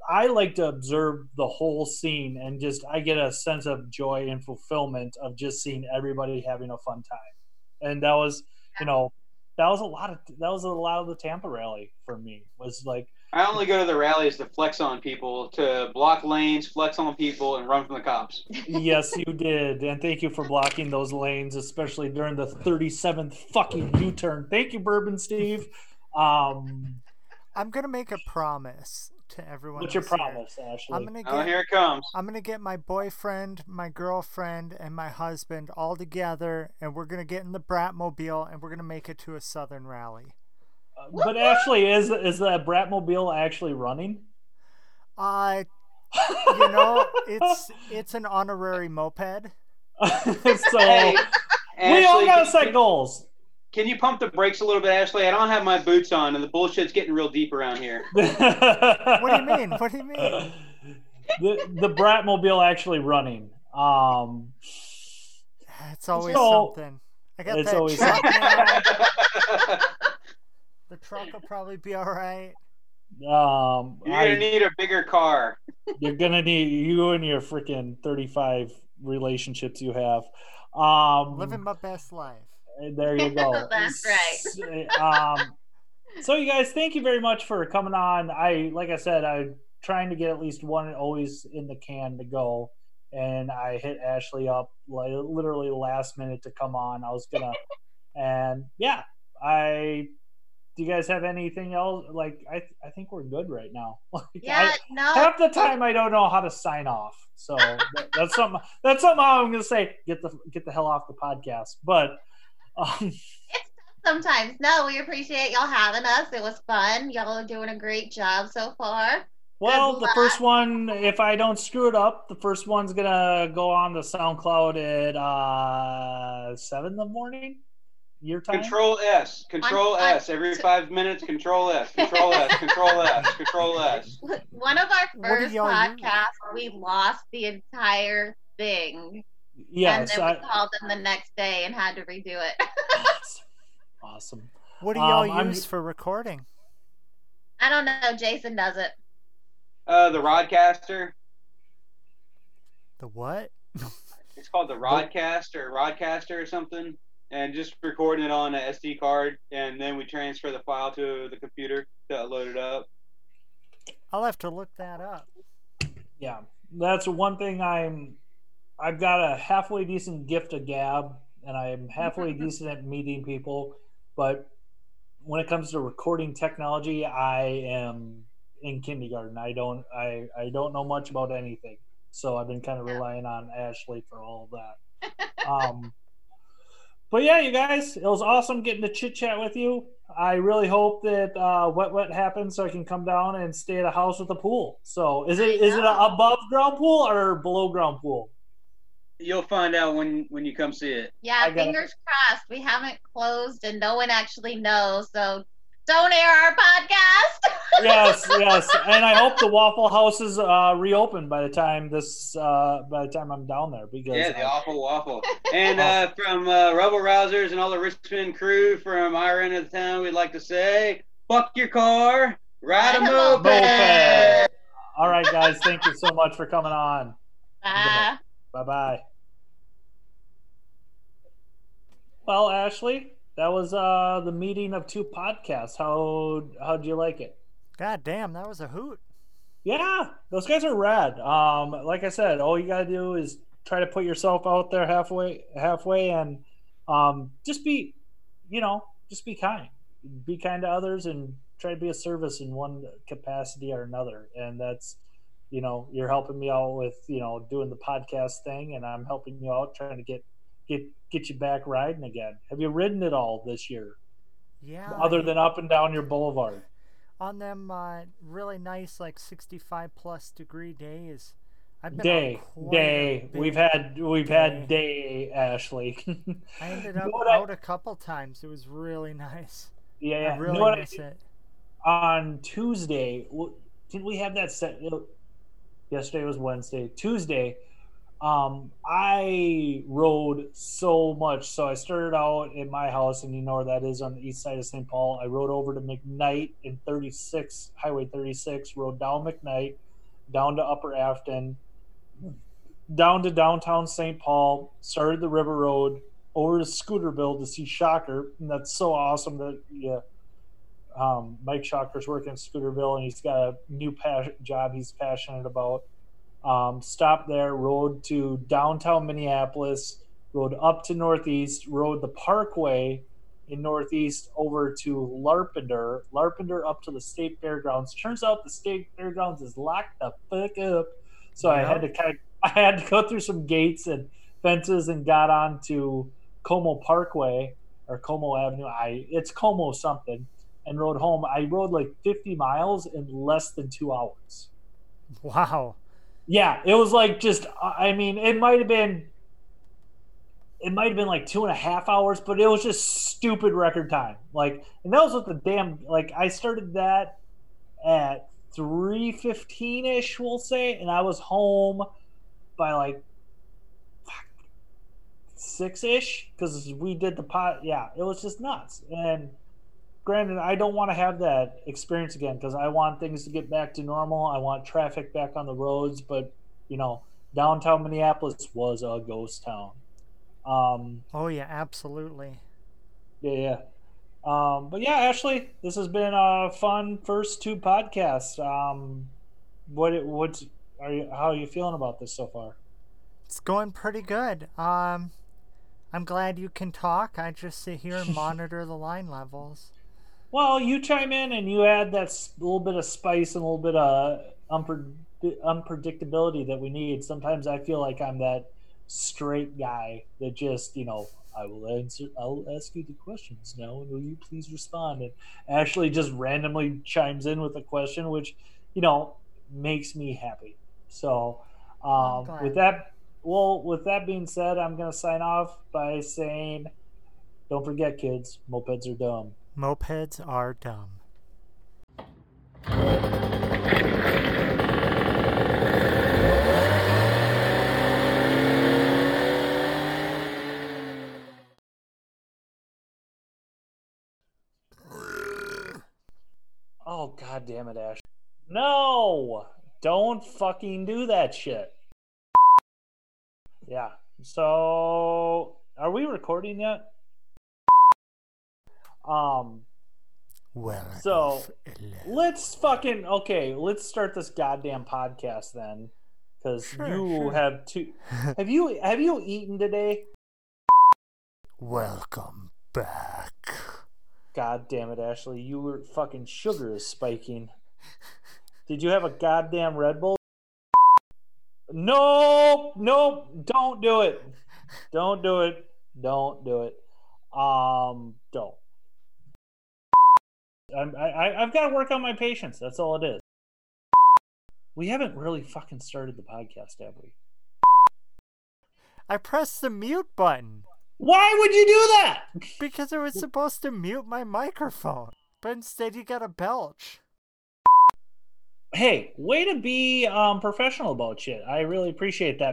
I like to observe the whole scene and just I get a sense of joy and fulfillment of just seeing everybody having a fun time. And that was, you know, that was a lot of that was a lot of the Tampa rally for me. Was like I only go to the rallies to flex on people, to block lanes, flex on people, and run from the cops. yes, you did, and thank you for blocking those lanes, especially during the 37th fucking U-turn. Thank you, Bourbon Steve. Um, I'm gonna make a promise to everyone. what's your else here. promise, Ashley? I'm gonna Oh, get here it comes. I'm gonna get my boyfriend, my girlfriend, and my husband all together, and we're gonna get in the Bratmobile, and we're gonna make it to a Southern rally. But actually, is is that Bratmobile actually running? Uh, <laughs> you know, it's it's an honorary moped. <laughs> so Hey, we all gotta can- set goals. Can you pump the brakes a little bit, Ashley? I don't have my boots on, and the bullshit's getting real deep around here. what <laughs> What do you mean? What do you mean? The the Bratmobile actually running. Um, It's always So- something. I got it's that always truck now. The truck will probably be all right. um, You're gonna need a bigger car. you're gonna need you and your freaking 35 relationships you have. Um, Living my best life. There you go. <laughs> That's right. Um, so you guys, thank you very much for coming on. I like I said, I'm trying to get at least one always in the can to go, and I hit Ashley up like literally last minute to come on. I was gonna, and yeah, I. Do you guys have anything else? Like I, I think we're good right now. <laughs> Like, Yeah, I, no. half the time I don't know how to sign off. So <laughs> that, that's something. That's something I'm gonna say. Get the get the hell off the podcast. But um, Sometimes. No, we appreciate y'all having us. It was fun. Y'all are doing a great job so far. well, the first one, if I don't screw it up, the first one's gonna go on the SoundCloud at uh, seven in the morning. Your time. Control S. Control I'm- I'm- S. Every five minutes, Control S. Control S. Control S. <laughs> Control S. One of our first y'all podcasts, we lost the entire thing. Yes. and then I, we called them the next day and had to redo it. awesome. awesome. What do y'all Um, I'm- use for recording? I don't know. Jason does it. Uh, the RodeCaster. The what? It's called the Rodcast or RodeCaster or something. And just recording it on an SD card, and then we transfer the file to the computer to load it up. I'll have to look that up. Yeah, that's one thing I'm. I've got a halfway decent gift of gab, and I'm halfway <laughs> decent at meeting people, but when it comes to recording technology, I am in kindergarten. I don't. I I don't know much about anything, so I've been kind of relying on Ashley for all of that. Um, but yeah, you guys, it was awesome getting to chit chat with you. I really hope that uh, wet wet happens so I can come down and stay at a house with a pool. So is it is it an above ground pool or below ground pool? You'll find out when when you come see it. Yeah, I got it. fingers crossed. We haven't closed and no one actually knows. So don't air our podcast. <laughs> yes, yes, and I hope the Waffle House is uh, reopened by the time this uh, by the time I'm down there because Yeah, the <laughs> uh, awful waffle. And uh, from uh, Rebel Rousers and all the Richmond crew from our end of the town, we'd like to say, fuck your car, ride a Ride moped. moped. all right, guys, thank you so much for coming on. Bye. Bye bye. Well, Ashley, that was uh, the meeting of two podcasts. How how'd you like it? God damn, that was a hoot. Yeah, those guys are rad. Um, like I said, all you gotta do is try to put yourself out there halfway, halfway, and um, just be, you know, just be kind. Be kind to others and try to be a service in one capacity or another. And that's, you know, you're helping me out with, you know, doing the podcast thing, and I'm helping you out trying to get get get you back riding again. Have you ridden it all this year, Yeah. other I- than up and down your boulevard? on them uh, really nice like 65 plus degree days. I've been day day we've had we've had day ashley <laughs> I ended You up know out a couple times. It was really <laughs> nice. yeah I. You really know miss did? it. on tuesday didn't we have that set yesterday was wednesday tuesday um i rode so much. So i started out at my house and you know where that is on the east side of st paul. I rode over to mcknight in 36 highway 36 rode down mcknight down to upper afton down to downtown st paul started the river road over to scooterville to see shocker. And that's so awesome that yeah um, Mike Shocker's working at Scooterville, and he's got a new pas- job he's passionate about. Um, stopped there, rode to downtown Minneapolis, rode up to Northeast, rode the Parkway in Northeast over to Larpenteur, Larpenteur up to the State Fairgrounds. Turns out the State Fairgrounds is locked the fuck up, so I had to kind of <laughs> I had to go through some gates and fences and got on to Como Parkway or Como Avenue. I it's Como something and rode home. I rode like 50 miles in less than two hours. Wow. Yeah, it was like just. I mean, it might have been. It might have been like two and a half hours, but it was just stupid record time. Like, and that was with the damn. Like, I started that at three fifteen ish, we'll say, and I was home by like six ish because we did the pot. Yeah, it was just nuts. And granted, I don't want to have that experience again because I want things to get back to normal. I want traffic back on the roads, but you know, downtown Minneapolis was a ghost town. Um, Oh yeah, absolutely. yeah, yeah. Um, but yeah, Ashley, this has been a fun first two podcasts. Um, what what's are you how are you feeling about this so far? It's going pretty good. Um, I'm glad you can talk. I just sit here and <laughs> monitor the line levels. Well, you chime in and you add that little bit of spice and a little bit of unpre- unpredictability that we need. Sometimes I feel like I'm that straight guy that just, you know, I will answer. I'll ask you the questions now, and will you please respond? And Ashley just randomly chimes in with a question, which, you know, makes me happy. So, um, with that, well, with that being said, I'm gonna sign off by saying, don't forget, kids, mopeds are dumb. Mopeds are dumb. Oh god damn it, Ash. No! Don't fucking do that shit. Yeah. So are we recording yet? Um Well, So, let's fucking okay, let's start this goddamn podcast then. Cause Sure, you sure. have two have you have you eaten today? welcome back. God damn it, Ashley. You were fucking sugar is spiking. Did you have a goddamn Red Bull? Nope, nope, don't do it. Don't do it. Don't do it. Um, don't. I'm, I, I- I've got to work on my patience. That's all it is. We haven't really fucking started the podcast, have we? I pressed the mute button Why would you do that? because it was supposed to mute my microphone, but instead you got a belch. Hey, way to be um, professional about shit. I really appreciate that